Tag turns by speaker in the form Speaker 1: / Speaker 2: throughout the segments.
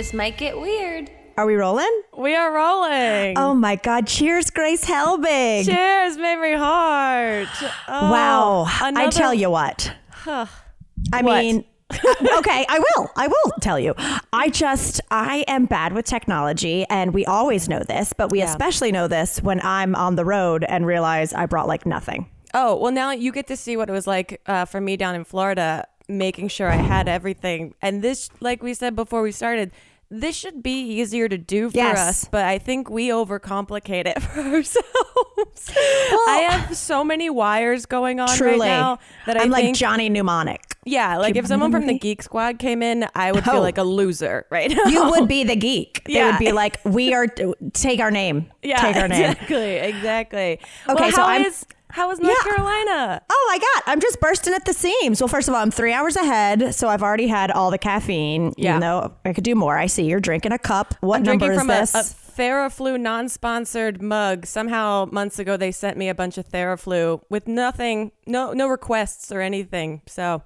Speaker 1: This might get weird.
Speaker 2: Are we rolling?
Speaker 3: We are rolling.
Speaker 2: Oh my God. Cheers, Grace Helbig.
Speaker 3: Cheers, Mamrie Hart. Oh,
Speaker 2: wow. I tell you what. Huh. I
Speaker 3: What?
Speaker 2: mean, uh, okay, I will. I will tell you. I just, I am bad with technology, and we always know this, but we
Speaker 3: Yeah.
Speaker 2: especially know this when I'm on the road and realize I brought like nothing.
Speaker 3: Oh, well, now you get to see what it was like uh, for me down in Florida, making sure I had everything. And this, like we said before we started, this should be easier to do for
Speaker 2: Yes.
Speaker 3: us, but I think we overcomplicate it for ourselves. I have so many wires going on
Speaker 2: Truly.
Speaker 3: right now that I
Speaker 2: I'm like Johnny Mnemonic.
Speaker 3: yeah, like if someone from the Geek Squad came in, I would
Speaker 2: Oh.
Speaker 3: feel like a loser right now.
Speaker 2: You would be the geek. They
Speaker 3: Yeah.
Speaker 2: would be like, we are, take our name.
Speaker 3: Yeah,
Speaker 2: Take our name.
Speaker 3: exactly, exactly.
Speaker 2: Okay,
Speaker 3: well,
Speaker 2: so I'm-
Speaker 3: is- how is North
Speaker 2: Yeah.
Speaker 3: Carolina?
Speaker 2: Oh my God, I'm just bursting at the seams. Well, first of all, I'm three hours ahead, so I've already had all the caffeine,
Speaker 3: Yeah.
Speaker 2: even though I could do more. I see you're drinking a cup. What
Speaker 3: I'm
Speaker 2: number
Speaker 3: drinking
Speaker 2: is
Speaker 3: from a,
Speaker 2: this?
Speaker 3: a Theraflu non-sponsored mug. Somehow months ago they sent me a bunch of Theraflu with nothing, no no requests or anything. So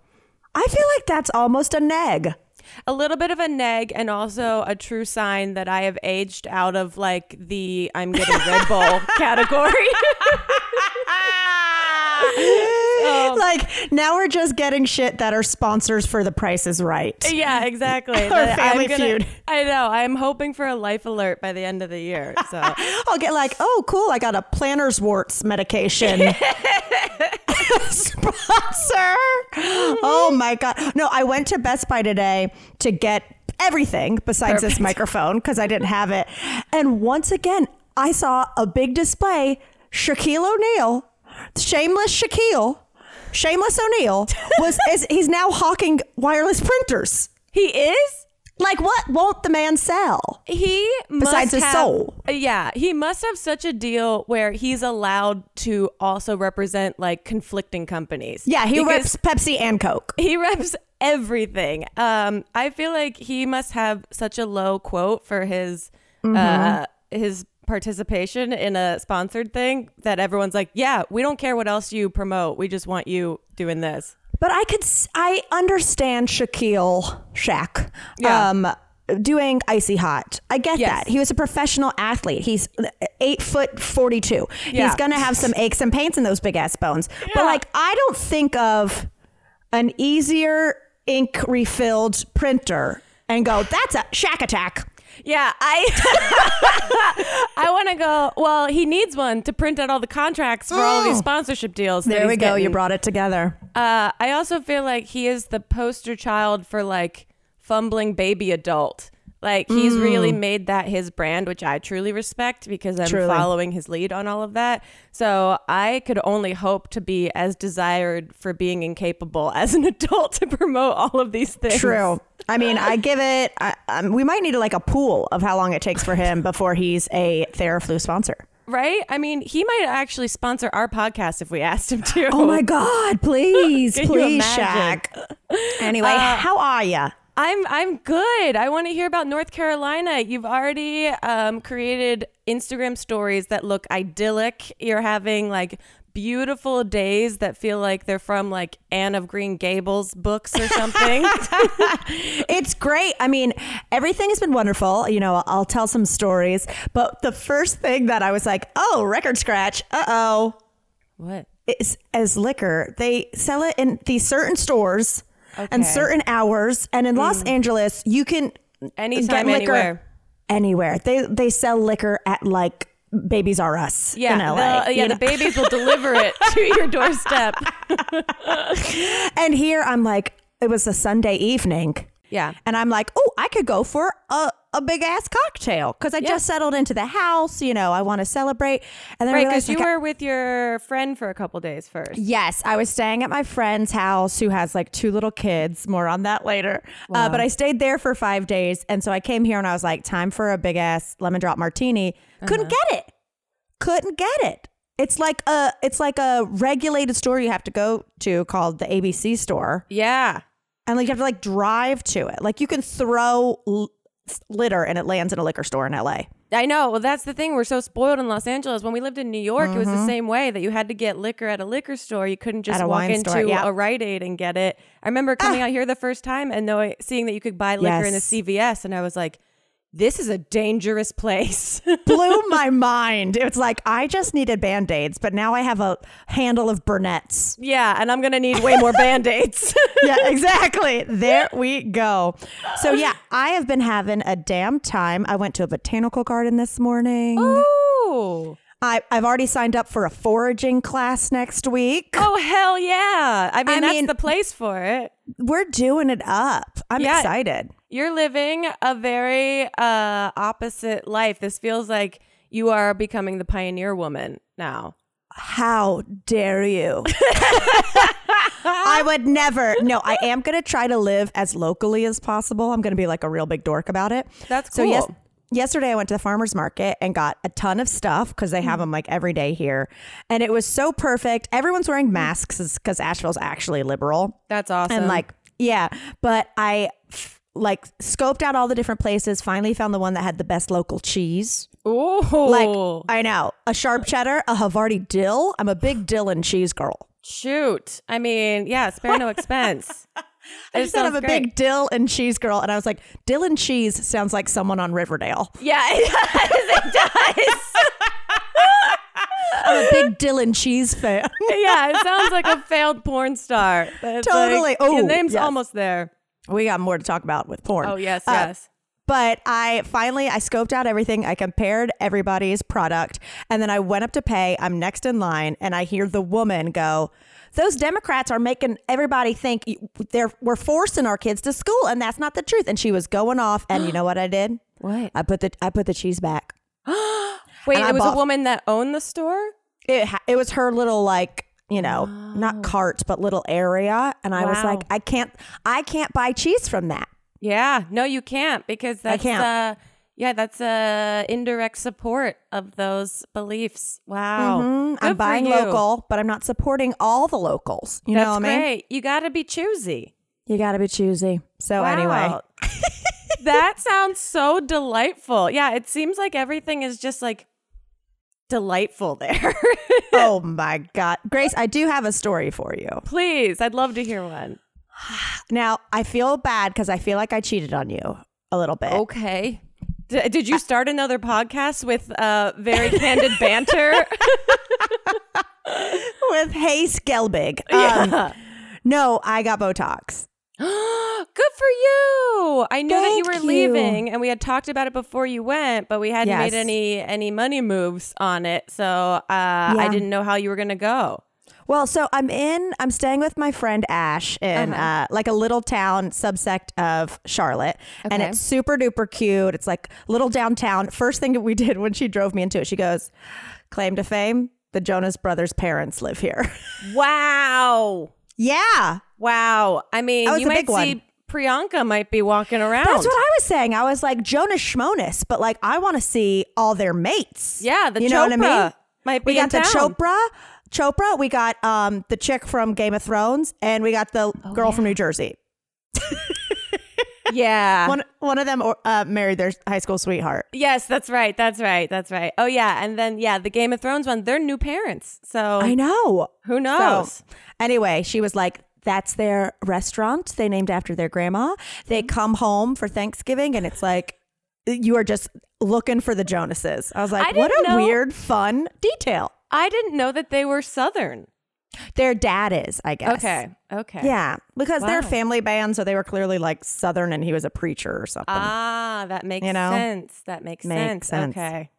Speaker 2: I feel like that's almost a neg.
Speaker 3: a little bit of a neg and also a true sign that I have aged out of like the I'm getting Red Bull category.
Speaker 2: like now we're just getting shit that are sponsors for the Price is Right.
Speaker 3: yeah, exactly.
Speaker 2: Or Family
Speaker 3: gonna-
Speaker 2: Feud.
Speaker 3: I know. I'm hoping for a life alert by the end of the year. So
Speaker 2: I'll get like, oh, cool, I got a plantar's warts medication. Sponsor. Oh my God. No, I went to Best Buy today to get everything besides this microphone because I didn't have it. And once again, I saw a big display Shaquille O'Neal, shameless Shaquille, shameless O'Neal, was is, he's now hawking wireless printers.
Speaker 3: he is.
Speaker 2: Like, what won't the man sell?
Speaker 3: He
Speaker 2: Besides
Speaker 3: must
Speaker 2: his
Speaker 3: have,
Speaker 2: soul.
Speaker 3: Yeah, he must have such a deal where he's allowed to also represent like conflicting companies.
Speaker 2: Yeah, he reps Pepsi and Coke.
Speaker 3: He reps everything. Um, I feel like he must have such a low quote for his
Speaker 2: Mm-hmm.
Speaker 3: uh his participation in a sponsored thing that everyone's like, yeah, we don't care what else you promote. We just want you doing this.
Speaker 2: But I could, I understand Shaquille Shaq,
Speaker 3: Yeah.
Speaker 2: um, doing icy hot. I get
Speaker 3: Yes.
Speaker 2: that. He was a professional athlete. He's eight foot forty two.
Speaker 3: Yeah.
Speaker 2: He's gonna have some aches and pains in those big ass bones. But like, I don't think of an easier ink refilled printer and go, that's a Shaq Attack.
Speaker 3: Yeah, I I want to go. Well, he needs one to print out all the contracts for all of these sponsorship deals.
Speaker 2: There we go. You brought it together.
Speaker 3: Uh, I also feel like he is the poster child for like fumbling baby adult. Like he's really made that his brand, which I truly respect because I'm
Speaker 2: Truly.
Speaker 3: following his lead on all of that. So I could only hope to be as desired for being incapable as an adult to promote all of these things.
Speaker 2: True. I mean, I give it. I, um, we might need like a pool of how long it takes for him before he's a Theraflu sponsor.
Speaker 3: Right? I mean, he might actually sponsor our podcast if we asked him to.
Speaker 2: Oh my God! Please, please? Shaq. Anyway,
Speaker 3: Uh,
Speaker 2: how are you?
Speaker 3: I'm I'm good. I want to hear about North Carolina. You've already um, created Instagram stories that look idyllic. You're having like beautiful days that feel like they're from like Anne of Green Gables books or something.
Speaker 2: It's great. I mean, everything has been wonderful. You know, I'll tell some stories, but the first thing that I was like, "Oh, record scratch! Uh oh!"
Speaker 3: what?
Speaker 2: Is as liquor. They sell it in these certain stores and certain hours, and in Los hmm. Angeles, you can
Speaker 3: Anytime,
Speaker 2: get liquor
Speaker 3: anywhere.
Speaker 2: Anywhere they they sell liquor at like Babies R Us
Speaker 3: Yeah,
Speaker 2: in LA.
Speaker 3: the, yeah. The
Speaker 2: know?
Speaker 3: babies will deliver it to your doorstep.
Speaker 2: And here I'm like, it was a Sunday evening.
Speaker 3: Yeah.
Speaker 2: And I'm like, oh, I could go for a, a big ass cocktail because I
Speaker 3: Yeah.
Speaker 2: just settled into the house. You know, I want to celebrate. And then
Speaker 3: Right, because you
Speaker 2: like, I-
Speaker 3: were with your friend for a couple days first.
Speaker 2: Yes, I was staying at my friend's house who has like two little kids. More on that later. Uh, but I stayed there for five days. And so I came here and I was like, time for a big ass lemon drop martini. Couldn't get it. Couldn't get it. It's like a it's like a regulated store you have to go to called the ABC store.
Speaker 3: Yeah.
Speaker 2: And like you have to like drive to it. Like you can throw l- litter and it lands in a liquor store in LA.
Speaker 3: I know. Well, that's the thing. We're so spoiled in Los Angeles. When we lived in New York, it was the same way that you had to get liquor at a liquor store. You couldn't just
Speaker 2: Mm-hmm.
Speaker 3: Walk into
Speaker 2: store, yeah.
Speaker 3: a Rite Aid and get it. I remember coming out here the first time and knowing, seeing that you could buy liquor in the CVS, and I was like, this is a dangerous place.
Speaker 2: blew my mind. It's like I just needed band aids, but now I have a handle of Burnett's.
Speaker 3: yeah, and I'm going to need way more band aids.
Speaker 2: Yeah, exactly. there we go. So, yeah, I have been having a damn time. I went to a botanical garden this morning.
Speaker 3: Ooh.
Speaker 2: I, I've already signed up for a foraging class next week.
Speaker 3: Oh, hell yeah. I mean,
Speaker 2: I
Speaker 3: that's
Speaker 2: mean-
Speaker 3: the place for it.
Speaker 2: We're doing it up. I'm
Speaker 3: Yeah.
Speaker 2: excited.
Speaker 3: You're living a very uh, opposite life. This feels like you are becoming the pioneer woman now.
Speaker 2: How dare you? I would never. No, I am going to try to live as locally as possible. I'm going to be like a real big dork about it.
Speaker 3: That's cool.
Speaker 2: So yes, yesterday I went to the farmers market and got a ton of stuff because they
Speaker 3: Mm.
Speaker 2: have them like every day here, and it was so perfect. Everyone's wearing masks because Asheville's actually liberal,
Speaker 3: That's awesome.
Speaker 2: and like yeah. But I like scoped out all the different places. Finally found the one that had the best local cheese.
Speaker 3: Ooh.
Speaker 2: Like I know a sharp cheddar, a Havarti dill. I'm a big dill and cheese girl.
Speaker 3: Shoot. I mean, yeah, spare no expense.
Speaker 2: I just said I'm a
Speaker 3: great.
Speaker 2: big dill and cheese girl, and I was like, dill and cheese sounds like someone on Riverdale.
Speaker 3: Yeah, it does. It does.
Speaker 2: I'm a big dill and cheese fan.
Speaker 3: yeah, it sounds like a failed porn star.
Speaker 2: Totally.
Speaker 3: Like,
Speaker 2: Oh,
Speaker 3: your name's
Speaker 2: yes.
Speaker 3: almost there.
Speaker 2: We got more to talk about with porn.
Speaker 3: Oh, yes,
Speaker 2: Uh,
Speaker 3: yes.
Speaker 2: But I finally I scoped out everything. I compared everybody's product, and then I went up to pay. I'm next in line, and I hear the woman go. Those Democrats are making everybody think they're we're forcing our kids to school, and that's not the truth. And she was going off, and you know what I did?
Speaker 3: What?
Speaker 2: I put the I put the cheese back.
Speaker 3: Wait,
Speaker 2: and I
Speaker 3: it was
Speaker 2: bought-
Speaker 3: a woman that owned the store?
Speaker 2: it it was her little like you know not cart but little area and i was like i can't i can't buy cheese from that
Speaker 3: Yeah. No, you can't because that's
Speaker 2: can't.
Speaker 3: uh yeah, that's a indirect support of those beliefs. Wow.
Speaker 2: Mhm. I'm buying
Speaker 3: you.
Speaker 2: local but i'm not supporting all the locals you
Speaker 3: That's
Speaker 2: know what i mean.
Speaker 3: You got to be choosy.
Speaker 2: you gotta be choosy so anyway
Speaker 3: that sounds so delightful. Yeah, it seems like everything is just like delightful there.
Speaker 2: oh my god grace i do have a story for you
Speaker 3: Please, I'd love to hear one.
Speaker 2: now i feel bad because i feel like i cheated on you a little bit
Speaker 3: Okay. D- did you start another podcast with uh, very candid banter?
Speaker 2: with hey skelbig um,
Speaker 3: yeah.
Speaker 2: no i got botox
Speaker 3: Good for you. I know that you were
Speaker 2: you.
Speaker 3: leaving and we had talked about it before you went, but we hadn't
Speaker 2: Yes.
Speaker 3: made any any money moves on it. So uh, I didn't know how you were going to go.
Speaker 2: Well, so I'm in, I'm staying with my friend Ash in
Speaker 3: Uh-huh.
Speaker 2: uh, like a little town subsect of Charlotte. And it's super duper cute. It's like little downtown. First thing that we did when she drove me into it, she goes, Claim to fame, the Jonas Brothers' parents live here.
Speaker 3: Wow.
Speaker 2: yeah.
Speaker 3: Wow. I mean, you might
Speaker 2: big one.
Speaker 3: see Priyanka might be walking around.
Speaker 2: That's what I was saying. I was like, Jonas Schmonis, but like, I want to see all their mates.
Speaker 3: yeah, the
Speaker 2: you
Speaker 3: Chopra
Speaker 2: know what I mean?
Speaker 3: might be
Speaker 2: We got the. Chopra. Chopra, we got um the chick from Game of Thrones, and we got the
Speaker 3: Oh,
Speaker 2: girl from New Jersey.
Speaker 3: Yeah.
Speaker 2: One one of them uh, married their high school sweetheart.
Speaker 3: yes, that's right. That's right. That's right. Oh yeah, and then yeah, the Game of Thrones one. They're new parents, so
Speaker 2: I know.
Speaker 3: who knows?
Speaker 2: So, anyway, she was like, "That's their restaurant. They named after their grandma. They
Speaker 3: Mm-hmm.
Speaker 2: come home for Thanksgiving, and it's like you are just looking for the Jonases." I was
Speaker 3: I
Speaker 2: like, "What a
Speaker 3: know-
Speaker 2: weird, fun detail."
Speaker 3: I didn't know that they were Southern.
Speaker 2: Their dad is, I guess.
Speaker 3: Okay. Okay.
Speaker 2: Yeah, because they're a family band, so they were clearly like Southern, and he was a preacher or something.
Speaker 3: Ah, that makes
Speaker 2: You know?
Speaker 3: sense. That makes,
Speaker 2: Makes
Speaker 3: sense.
Speaker 2: sense.
Speaker 3: Okay.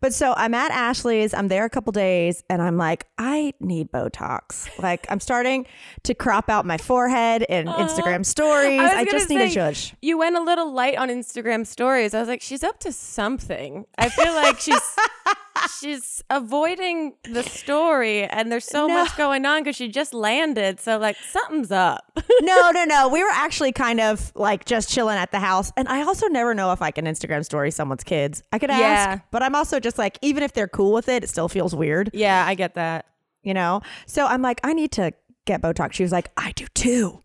Speaker 2: But so I'm at Ashley's. I'm there a couple days, and I'm like, I need Botox. Like I'm starting to crop out my forehead in Instagram stories. I,
Speaker 3: gonna
Speaker 2: just need a judge.
Speaker 3: You went a little light on Instagram stories. I was like, she's up to something. I feel like she's she's avoiding the story, and there's so
Speaker 2: No.
Speaker 3: much going on because she just landed. So like something's up.
Speaker 2: no, no, no. We were actually kind of like just chilling at the house, and I also never know if I can Instagram story someone's kids. I could ask,
Speaker 3: Yeah.
Speaker 2: but I'm also just like, even if they're cool with it, it still feels weird,
Speaker 3: yeah, I get that.
Speaker 2: you know. So I'm like, I need to get Botox. She was like, I do too.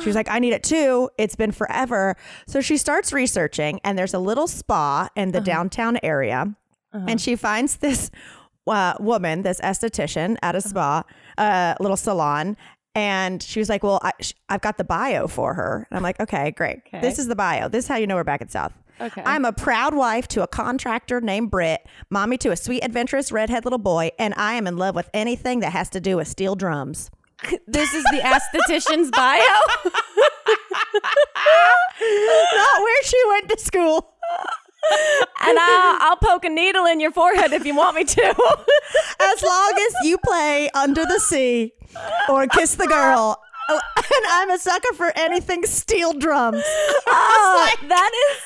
Speaker 2: She was like, I need it too. It's been forever. So she starts researching, and there's a little spa in the uh-huh. downtown area. And uh-huh. she finds this uh, woman, this esthetician at a uh-huh. spa, a little salon. And she was like, Well, I, sh- I've got the bio for her. And I'm like, Okay, great. This is the bio. This is how you know we're back in South.
Speaker 3: Okay.
Speaker 2: I'm a proud wife to a contractor named Britt, mommy to a sweet, adventurous redhead little boy, and I am in love with anything that has to do with steel drums.
Speaker 3: This is the esthetician's bio.
Speaker 2: Not where she went to school.
Speaker 3: and I'll, I'll poke a needle in your forehead if you want me to.
Speaker 2: As long as you play Under the Sea or Kiss the Girl. Oh, And I'm a sucker for anything steel drums.
Speaker 3: Oh, that is.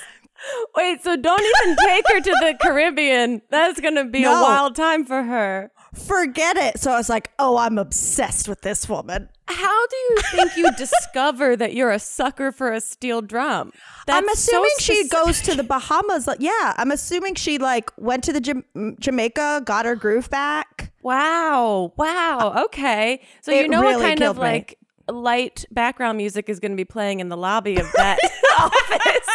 Speaker 3: Wait, so don't even take her to the Caribbean. That's going to be a wild time for her.
Speaker 2: Forget it. So I was like, oh, I'm obsessed with this woman.
Speaker 3: How do you think you discover that you're a sucker for a steel drum?
Speaker 2: I'm
Speaker 3: That's so
Speaker 2: assuming she goes to the Bahamas. Like, yeah, I'm assuming she like went to the Jam- Jamaica, got her groove back.
Speaker 3: Wow. Wow. Uh, okay. So you
Speaker 2: It
Speaker 3: know what kind of
Speaker 2: me.
Speaker 3: like light background music is going to be playing in the lobby of that office.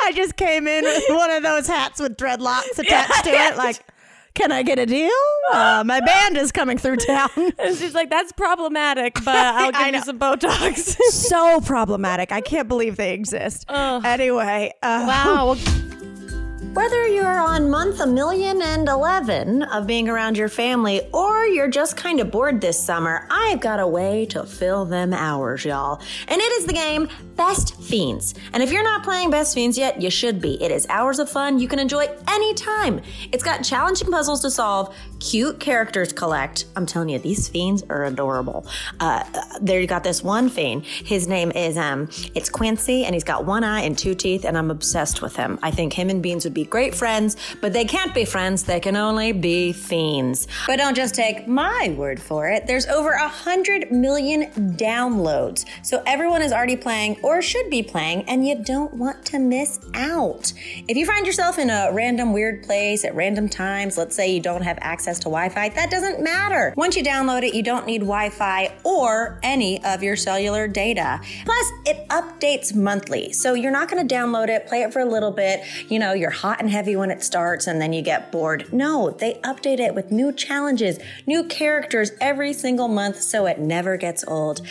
Speaker 2: I just came in with one of those hats with dreadlocks attached to it. Like, can I get a deal? Uh, my band is coming through town.
Speaker 3: And she's like, that's problematic, but I'll give you some Botox.
Speaker 2: so problematic. I can't believe they exist. Anyway, uh,
Speaker 3: wow.
Speaker 2: Whether you're on month a million and eleven of being around your family, or you're just kind of bored this summer, I've got a way to fill them hours, y'all. And it is the game Best Fiends. And if you're not playing Best Fiends yet, you should be. It is hours of fun you can enjoy anytime. It's got challenging puzzles to solve, cute characters collect. I'm telling you, these fiends are adorable. Uh, there you got this one fiend. His name is um, it's Quincy, and he's got one eye and two teeth, and I'm obsessed with him. I think him and Beans would be great friends, but they can't be friends. They can only be fiends. But don't just take my word for it. There's over a hundred million downloads, so everyone is already playing or should be playing, and you don't want to miss out. If you find yourself in a random weird place at random times, let's say you don't have access to Wi-Fi, that doesn't matter. Once you download it, you don't need Wi-Fi or any of your cellular data. Plus, it updates monthly, so you're not going to download it, play it for a little bit. You know, you're hot and heavy when it starts, and then you get bored. No, they update it with new challenges, new characters every single month, so it never gets old.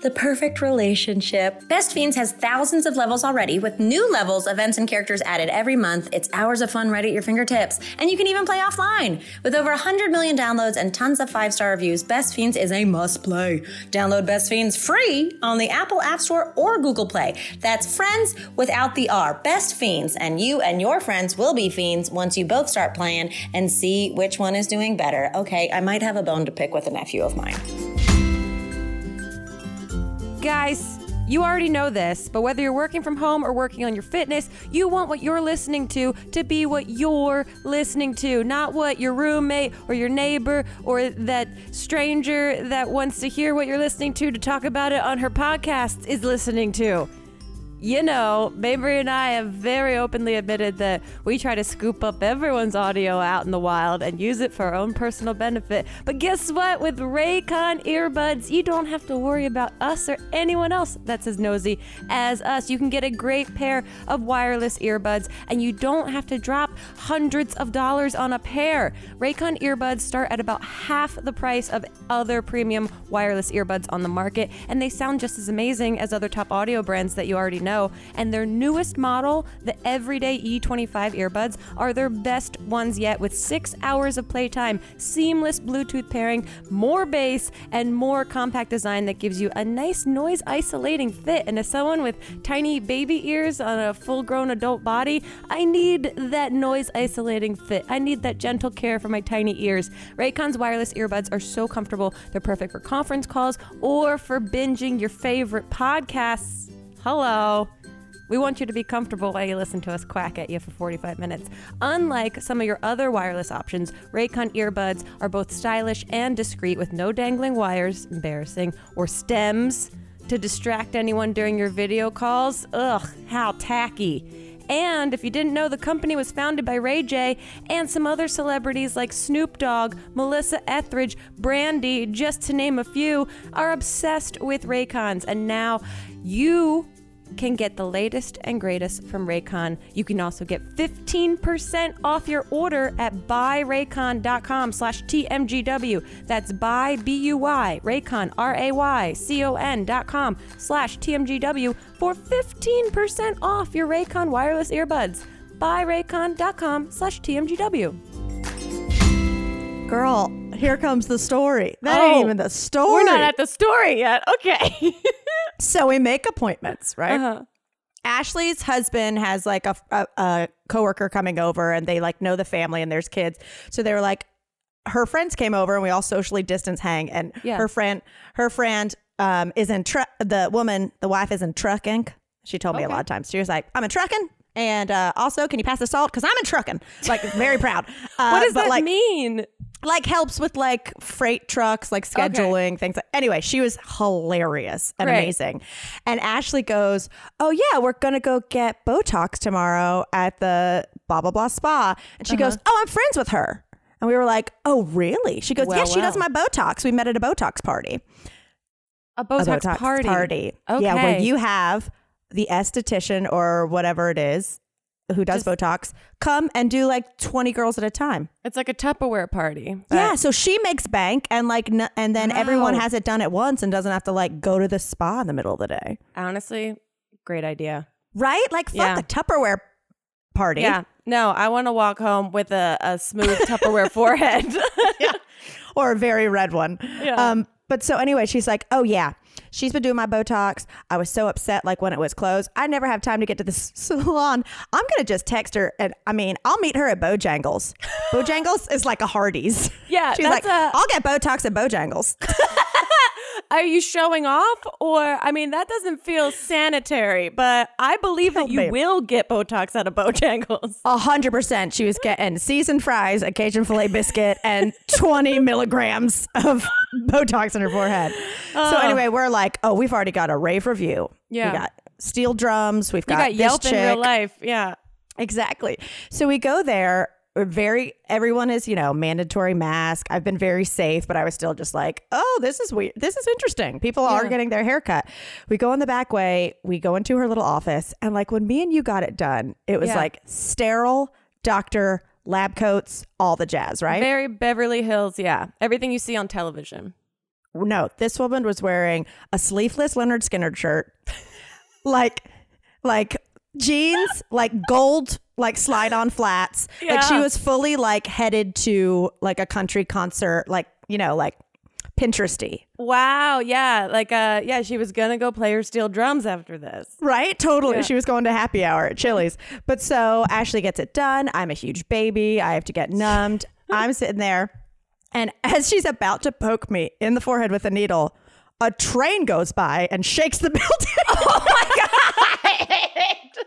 Speaker 2: The perfect relationship. Best Fiends has thousands of levels already, with new levels, events, and characters added every month. It's hours of fun right at your fingertips, and you can even play offline. With over 100 million downloads and tons of five star reviews, Best Fiends is a must play. Download Best Fiends free on the Apple App Store or Google Play. That's friends without the R. Best Fiends, and you and your friends will be fiends once you both start playing and see which one is doing better. Okay, I might have a bone to pick with a nephew of mine.
Speaker 3: Guys, you already know this, but whether you're working from home or working on your fitness, you want what you're listening to to be what you're listening to, not what your roommate or your neighbor or that stranger that wants to hear what you're listening to to talk about it on her podcast is listening to. You know, Mamrie and I have very openly admitted that we try to scoop up everyone's audio out in the wild and use it for our own personal benefit. But guess what? With Raycon earbuds, you don't have to worry about us or anyone else that's as nosy as us. You can get a great pair of wireless earbuds and you don't have to drop hundreds of dollars on a pair. Raycon earbuds start at about half the price of other premium wireless earbuds on the market, and they sound just as amazing as other top audio brands that you already know. And their newest model, the Everyday E25 earbuds, are their best ones yet with six hours of playtime, seamless Bluetooth pairing, more bass, and more compact design that gives you a nice noise isolating fit. And as someone with tiny baby ears on a full grown adult body, I need that noise isolating fit. I need that gentle care for my tiny ears. Raycon's wireless earbuds are so comfortable, they're perfect for conference calls or for binging your favorite podcasts. Hello. We want you to be comfortable while you listen to us quack at you for 45 minutes. Unlike some of your other wireless options, Raycon earbuds are both stylish and discreet with no dangling wires, embarrassing, or stems to distract anyone during your video calls. Ugh, how tacky. And if you didn't know, the company was founded by Ray J and some other celebrities like Snoop Dogg, Melissa Etheridge, Brandy, just to name a few, are obsessed with Raycons. And now you can get the latest and greatest from Raycon. You can also get 15% off your order at buyraycon.com slash TMGW. That's buy, B-U-Y, Raycon, R-A-Y-C-O-N dot com slash TMGW for 15% off your Raycon wireless earbuds. Buyraycon.com slash TMGW.
Speaker 2: Girl, here comes the story. That
Speaker 3: Oh,
Speaker 2: ain't even the story.
Speaker 3: We're not at the story yet. Okay.
Speaker 2: so we make appointments, right?
Speaker 3: Uh-huh.
Speaker 2: Ashley's husband has like a, a, a coworker coming over and they like know the family and there's kids. So they were like, her friends came over and we all socially distance hang. And
Speaker 3: Yeah.
Speaker 2: her friend, her friend um, is in truck. The woman, the wife is in trucking. She told me a lot of times. She was like, I'm in trucking. And uh, also, can you pass the salt? Because I'm in trucking. Like, very proud. Uh,
Speaker 3: What does
Speaker 2: but,
Speaker 3: that
Speaker 2: like,
Speaker 3: mean?
Speaker 2: like helps with like freight trucks, like scheduling things. Anyway, she was hilarious and
Speaker 3: Great.
Speaker 2: amazing. And Ashley goes, "Oh yeah, we're gonna go get Botox tomorrow at the blah blah blah spa." And she goes, "Oh, I'm friends with her." And we were like, "Oh really?" She goes,
Speaker 3: Well,
Speaker 2: "Yeah, she does my Botox. We met at a Botox party.
Speaker 3: A Botox,
Speaker 2: a Botox
Speaker 3: party.
Speaker 2: Yeah, where you have the esthetician or whatever it is." Who does Botox? Come and do like twenty girls at a time.
Speaker 3: It's like a Tupperware party. but-
Speaker 2: Yeah, so she makes bank, and like, n- and then everyone
Speaker 3: Wow.
Speaker 2: has it done at once, and doesn't have to like go to the spa in the middle of the day,
Speaker 3: Honestly, great idea.
Speaker 2: right? Like, fuck
Speaker 3: Yeah.
Speaker 2: a Tupperware party.
Speaker 3: Yeah. No, I want to walk home with a, a smooth Tupperware forehead.
Speaker 2: or a very red one.
Speaker 3: Yeah.
Speaker 2: Um, but so anyway, she's like, oh yeah, she's been doing my Botox. I was so upset, like when it was closed. I never have time to get to the salon. I'm gonna just text her, and I mean, I'll meet her at Bojangles. Bojangles is like a Hardee's.
Speaker 3: Yeah,
Speaker 2: she's
Speaker 3: that's
Speaker 2: like,
Speaker 3: a-
Speaker 2: I'll get Botox at Bojangles.
Speaker 3: Are you showing off? Or, I mean, that doesn't feel sanitary, but I believe that
Speaker 2: Oh,
Speaker 3: you
Speaker 2: babe.
Speaker 3: will get Botox out of Bojangles.
Speaker 2: A hundred percent. She was getting seasoned fries, a Cajun filet biscuit, and 20 milligrams of Botox in her forehead. So anyway, we're like, oh, we've already got a rave review.
Speaker 3: Yeah.
Speaker 2: We got steel drums. We've
Speaker 3: You
Speaker 2: got,
Speaker 3: got
Speaker 2: this
Speaker 3: Yelp in real life. Yeah.
Speaker 2: Exactly. So we go there. Very everyone is, you know, mandatory mask. I've been very safe, but I was still just like, oh, this is weird. This is interesting. People are getting their hair cut. We go in the back way, we go into her little office, and like when me and you got it done, it was
Speaker 3: Yeah.
Speaker 2: like sterile, doctor, lab coats, all the jazz, right?
Speaker 3: Very Beverly Hills. Yeah. Everything you see on television.
Speaker 2: no, this woman was wearing a sleeveless Lynyrd Skynyrd shirt, like, like jeans, like gold, like slide on flats. Like she was fully like headed to like a country concert, like you know, like Pinteresty,
Speaker 3: Wow. Yeah. Like, uh, yeah, she was going to go play her steel drums after this.
Speaker 2: right? Totally.
Speaker 3: Yeah.
Speaker 2: She was going to happy hour at Chili's. But so Ashley gets it done. I'm a huge baby. I have to get numbed. I'm sitting there, and as she's about to poke me in the forehead with a needle. A train goes by and shakes the building. Oh my god!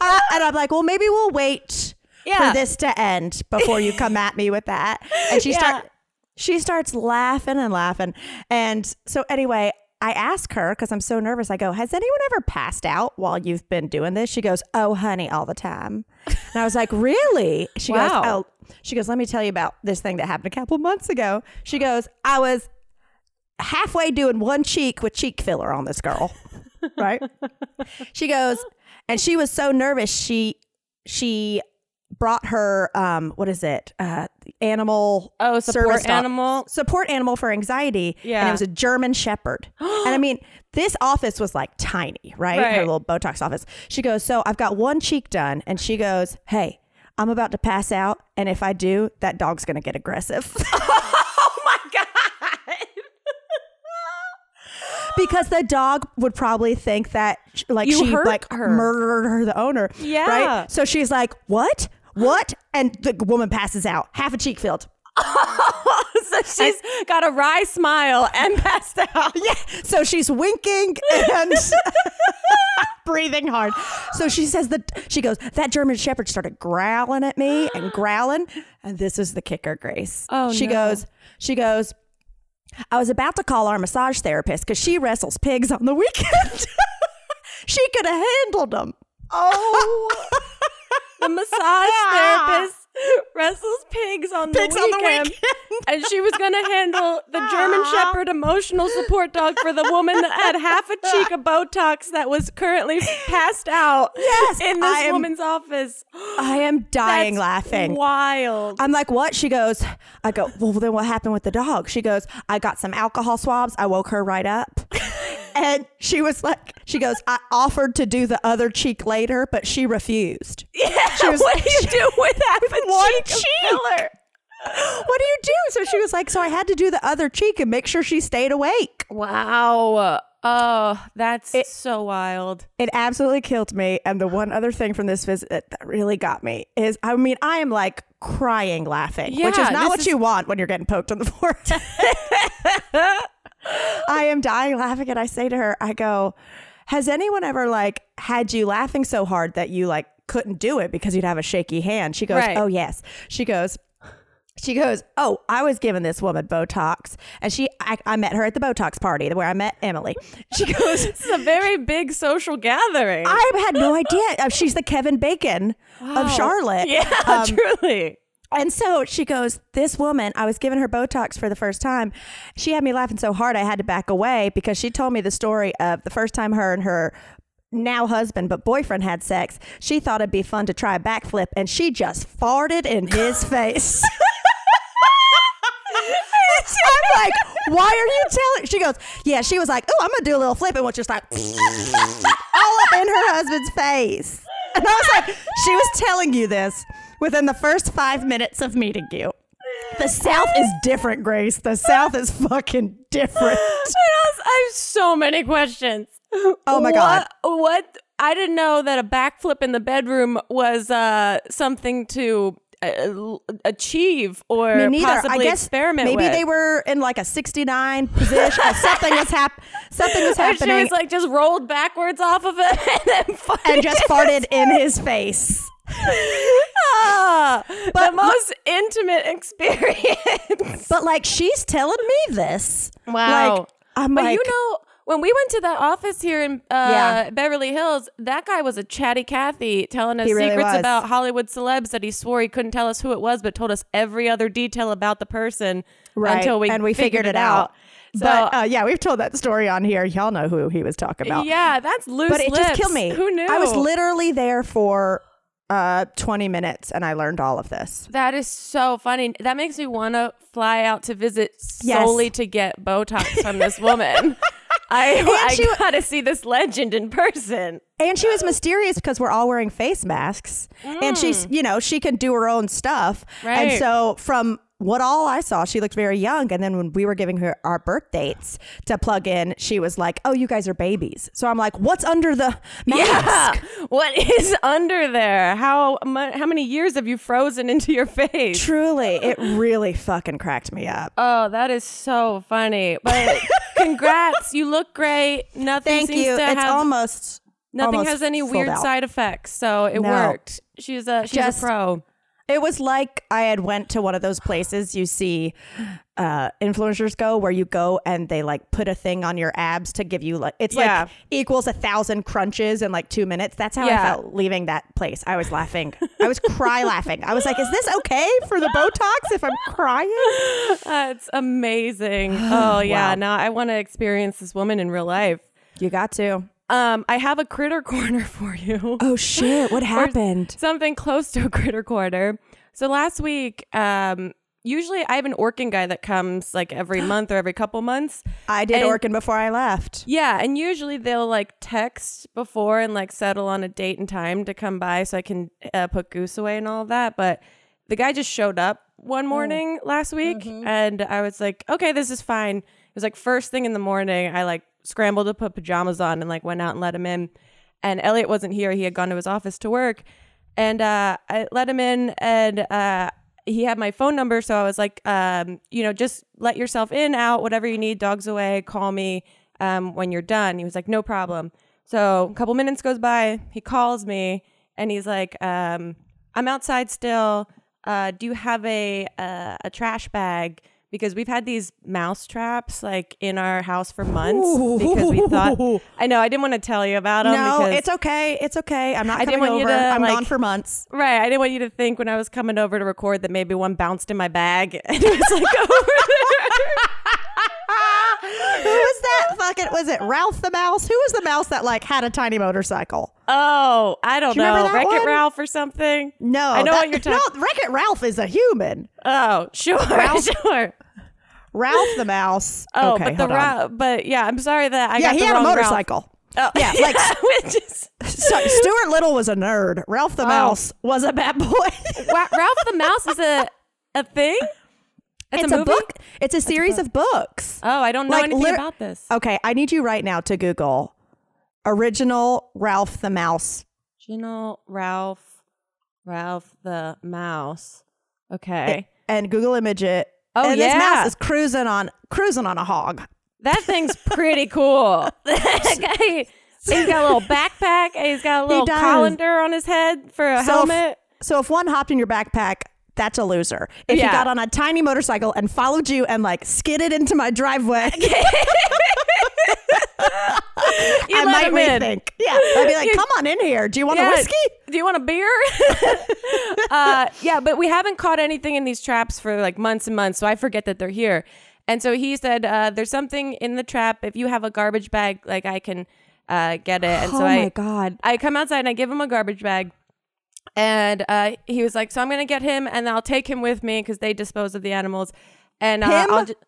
Speaker 2: Uh, and I'm like, well, maybe we'll wait
Speaker 3: Yeah.
Speaker 2: for this to end before you come at me with that. And she
Speaker 3: Yeah.
Speaker 2: start she starts laughing and laughing. And so anyway, I ask her because I'm so nervous. I go, "Has anyone ever passed out while you've been doing this?" She goes, "Oh, honey, all the time." And I was like, "Really?" She
Speaker 3: Wow.
Speaker 2: goes, "Oh." She goes, "Let me tell you about this thing that happened a couple months ago." She goes, "I was halfway doing one cheek with cheek filler on this girl." right? She goes, and she was so nervous. She she brought her um what is it uh animal
Speaker 3: Oh, support animal?
Speaker 2: support animal for anxiety and
Speaker 3: Yeah.
Speaker 2: it was a german shepherd and i mean this office was like tiny right? her little botox office she goes so i've got one cheek done and she goes hey i'm about to pass out and if i do that dog's gonna get aggressive
Speaker 3: Oh my God.
Speaker 2: Because the dog would probably think that like
Speaker 3: You
Speaker 2: she like
Speaker 3: her.
Speaker 2: murdered her the owner
Speaker 3: Yeah.
Speaker 2: right so she's like what what and the woman passes out half a cheek filled
Speaker 3: so she's got a wry smile and passed out.
Speaker 2: yeah so she's winking and breathing hard so she says that she goes that german shepherd started growling at me and growling and this is the kicker grace
Speaker 3: Oh,
Speaker 2: she
Speaker 3: no.
Speaker 2: goes she goes I was about to call our massage therapist because she wrestles pigs on the weekend. she could have handled them.
Speaker 3: Oh. the massage therapist wrestles pigs on
Speaker 2: Pigs
Speaker 3: the
Speaker 2: on the
Speaker 3: weekend. and she was going to handle the German Shepherd emotional support dog for the woman that had half a cheek of Botox that was currently passed out
Speaker 2: Yes,
Speaker 3: in this
Speaker 2: am-
Speaker 3: woman's office.
Speaker 2: I am dying
Speaker 3: That's
Speaker 2: laughing.
Speaker 3: Wild.
Speaker 2: I'm like, what? She goes, I go, well, then what happened with the dog? She goes, I got some alcohol swabs. I woke her right up. And she was like, she goes, I offered to do the other cheek later, but she refused.
Speaker 3: yeah,
Speaker 2: she was-
Speaker 3: what do you do with half a
Speaker 2: one
Speaker 3: cheek,
Speaker 2: cheek.
Speaker 3: filler?
Speaker 2: What do you do? So she was like, so I had to do the other cheek and make sure she stayed awake.
Speaker 3: Wow. Oh, that's so wild.
Speaker 2: It absolutely killed me. And the one other thing from this visit that really got me is, I mean, I am like crying laughing, which is not what
Speaker 3: is-
Speaker 2: you want when you're getting poked on the forehead. I am dying laughing. And I say to her, I go, has anyone ever like had you laughing so hard that you like couldn't do it because you'd have a shaky hand? She goes,
Speaker 3: Right.
Speaker 2: oh, yes. She goes, she goes, oh, I was giving this woman Botox, and she, I, I met her at the Botox party where I met Emily. She goes,
Speaker 3: It's a very big social gathering.
Speaker 2: I had no idea. Uh, She's the Kevin Bacon of Charlotte.
Speaker 3: yeah,
Speaker 2: Um,
Speaker 3: truly.
Speaker 2: And so she goes, This woman, I was giving her Botox for the first time. She had me laughing so hard I had to back away because she told me the story of the first time her and her now husband but boyfriend had sex. She thought it'd be fun to try a backflip and she just farted in his face. I'm like, why are you telling? She goes, yeah. She was like, oh, I'm gonna do a little flip, and was just like all up in her husband's face. And I was like, she was telling you this within the first five minutes of meeting you. The South is different, Grace. The South is fucking different.
Speaker 3: I have so many questions.
Speaker 2: Oh my God.
Speaker 3: What, what? I didn't know that a backflip in the bedroom was uh, something to uh, achieve or possibly
Speaker 2: I guess
Speaker 3: experiment
Speaker 2: maybe
Speaker 3: with.
Speaker 2: they were in like a 69 position. or something was hap- Something was
Speaker 3: Or
Speaker 2: happening.
Speaker 3: She was like just rolled backwards off of it and
Speaker 2: and just farted in his face.
Speaker 3: Ah,
Speaker 2: But-
Speaker 3: the most intimate experience.
Speaker 2: But like she's telling me this.
Speaker 3: Wow.
Speaker 2: Like I'm
Speaker 3: But
Speaker 2: like
Speaker 3: you know, when we went to that office here in uh,
Speaker 2: Yeah.
Speaker 3: Beverly Hills, that guy was a chatty Cathy telling us
Speaker 2: really
Speaker 3: secrets
Speaker 2: was.
Speaker 3: about Hollywood celebs that he swore he couldn't tell us who it was, but told us every other detail about the person
Speaker 2: right,
Speaker 3: until we
Speaker 2: and we figured, it out.
Speaker 3: So,
Speaker 2: but uh, yeah, we've told that story on here. Y'all know who he was talking about.
Speaker 3: yeah, that's loose
Speaker 2: but it just killed me.
Speaker 3: Who knew?
Speaker 2: I was literally there for uh 20 minutes and I learned all of this.
Speaker 3: That is so funny. That makes me want to fly out to visit
Speaker 2: Yes.
Speaker 3: solely to get Botox from this woman. I, I
Speaker 2: she wa-
Speaker 3: gotta see this legend in person.
Speaker 2: And she was mysterious because we're all wearing face masks. And she's, you know, she can do her own stuff. And so from what all I saw, she looked very young. And then when we were giving her our birth dates to plug in, she was like, Oh, you guys are babies. So I'm like, What's under the mask?
Speaker 3: Yeah. What is under there? How mu- how many years have you frozen into your face?
Speaker 2: Truly, it really fucking cracked me up.
Speaker 3: Oh, that is so funny. But congrats, you look great. Nothing
Speaker 2: Thank you. It's
Speaker 3: have
Speaker 2: almost
Speaker 3: nothing
Speaker 2: almost
Speaker 3: has any weird
Speaker 2: out.
Speaker 3: side effects, so it
Speaker 2: No.
Speaker 3: worked. She's a she's
Speaker 2: Just-
Speaker 3: a pro.
Speaker 2: It was like I had went to one of those places you see uh, influencers go, where you go and they like put a thing on your abs to give you like it's
Speaker 3: Yeah.
Speaker 2: like equals a thousand crunches in like two minutes. That's how
Speaker 3: Yeah.
Speaker 2: I felt leaving that place. I was laughing. I was cry laughing. I was like, "Is this okay for the Botox if I'm crying?"
Speaker 3: That's amazing. Oh yeah,
Speaker 2: Wow.
Speaker 3: now I want to experience this woman in real life.
Speaker 2: You got to.
Speaker 3: Um, I have a critter corner for you.
Speaker 2: Oh shit! What happened?
Speaker 3: Something close to a critter corner. So last week, um, usually I have an Orkin guy that comes like every month or every couple months.
Speaker 2: I did
Speaker 3: and-
Speaker 2: Orkin before I left.
Speaker 3: Yeah, and usually they'll like text before and like settle on a date and time to come by so I can uh, put Goose away and all of that. But the guy just showed up one morning last week, and I was like, okay, this is fine. It was like first thing in the morning. I like scrambled to put pajamas on and like went out and let him in. And Elliot wasn't here; he had gone to his office to work, and uh, I let him in and. Uh, he had my phone number, so I was like, um, you know, just let yourself in, out, whatever you need, dogs away, call me um, when you're done. He was like, no problem. So a couple minutes goes by, he calls me and he's like, um, I'm outside still. Uh, do you have a uh, a trash bag? Because we've had these mouse traps like in our house for months because we thought I know I didn't want to tell you about them.
Speaker 2: No, it's okay. It's okay. I'm not
Speaker 3: I didn't want you to,
Speaker 2: I'm
Speaker 3: like-
Speaker 2: gone for months.
Speaker 3: right. I didn't want you to think when I was coming over to record that maybe one bounced in my bag and it was like over
Speaker 2: Who was that fucking? Was it Ralph the mouse? Who was the mouse that like had a tiny motorcycle?
Speaker 3: Oh, I don't
Speaker 2: Do
Speaker 3: know. Wreck It? Ralph or something.
Speaker 2: No,
Speaker 3: I know
Speaker 2: that-
Speaker 3: what you're talking.
Speaker 2: No, Wreck It Ralph is a human.
Speaker 3: Oh, sure,
Speaker 2: Ralph-
Speaker 3: sure.
Speaker 2: Ralph the mouse.
Speaker 3: Oh,
Speaker 2: okay,
Speaker 3: but the
Speaker 2: hold on.
Speaker 3: Ra- but yeah, I'm sorry that I
Speaker 2: yeah,
Speaker 3: got
Speaker 2: he
Speaker 3: the
Speaker 2: had a
Speaker 3: wrong Ralph.
Speaker 2: motorcycle.
Speaker 3: Oh,
Speaker 2: Yeah, like- So, Stuart Little was a nerd. Ralph the
Speaker 3: Oh.
Speaker 2: mouse was a bad boy.
Speaker 3: Ralph the Mouse is a a thing. It's,
Speaker 2: it's
Speaker 3: a,
Speaker 2: a, book. It's a series of books.
Speaker 3: Oh, I don't know
Speaker 2: Like,
Speaker 3: anything
Speaker 2: lit-
Speaker 3: about this.
Speaker 2: Okay, I need you right now to Google original Ralph the mouse.
Speaker 3: Original Ralph, Ralph the Mouse. Okay,
Speaker 2: and Google image it.
Speaker 3: Oh,
Speaker 2: and this
Speaker 3: yeah.
Speaker 2: mouse is cruising on cruising on a hog.
Speaker 3: that thing's pretty cool. that guy, he's got a little backpack he's got a little colander on his head for a
Speaker 2: So if-
Speaker 3: helmet.
Speaker 2: So if one hopped in your backpack, that's a loser. If
Speaker 3: Yeah.
Speaker 2: he got on a tiny motorcycle and followed you and like skidded into my driveway,
Speaker 3: You
Speaker 2: I might
Speaker 3: him in.
Speaker 2: Yeah, I'd be like,
Speaker 3: You-
Speaker 2: "Come on in here. Do you want
Speaker 3: Yeah.
Speaker 2: a whiskey?"
Speaker 3: Do you want a beer? uh, yeah, but we haven't caught anything in these traps for like months and months, so I forget that they're here. And so he said, uh, "There's something in the trap. If you have a garbage bag, like I can uh, get it." And so
Speaker 2: oh
Speaker 3: I,
Speaker 2: my god!
Speaker 3: I come outside and I give him a garbage bag. And uh, he was like, "So I'm gonna get him, and I'll take him with me because they dispose of the animals." And uh,
Speaker 2: Him?
Speaker 3: I'll just.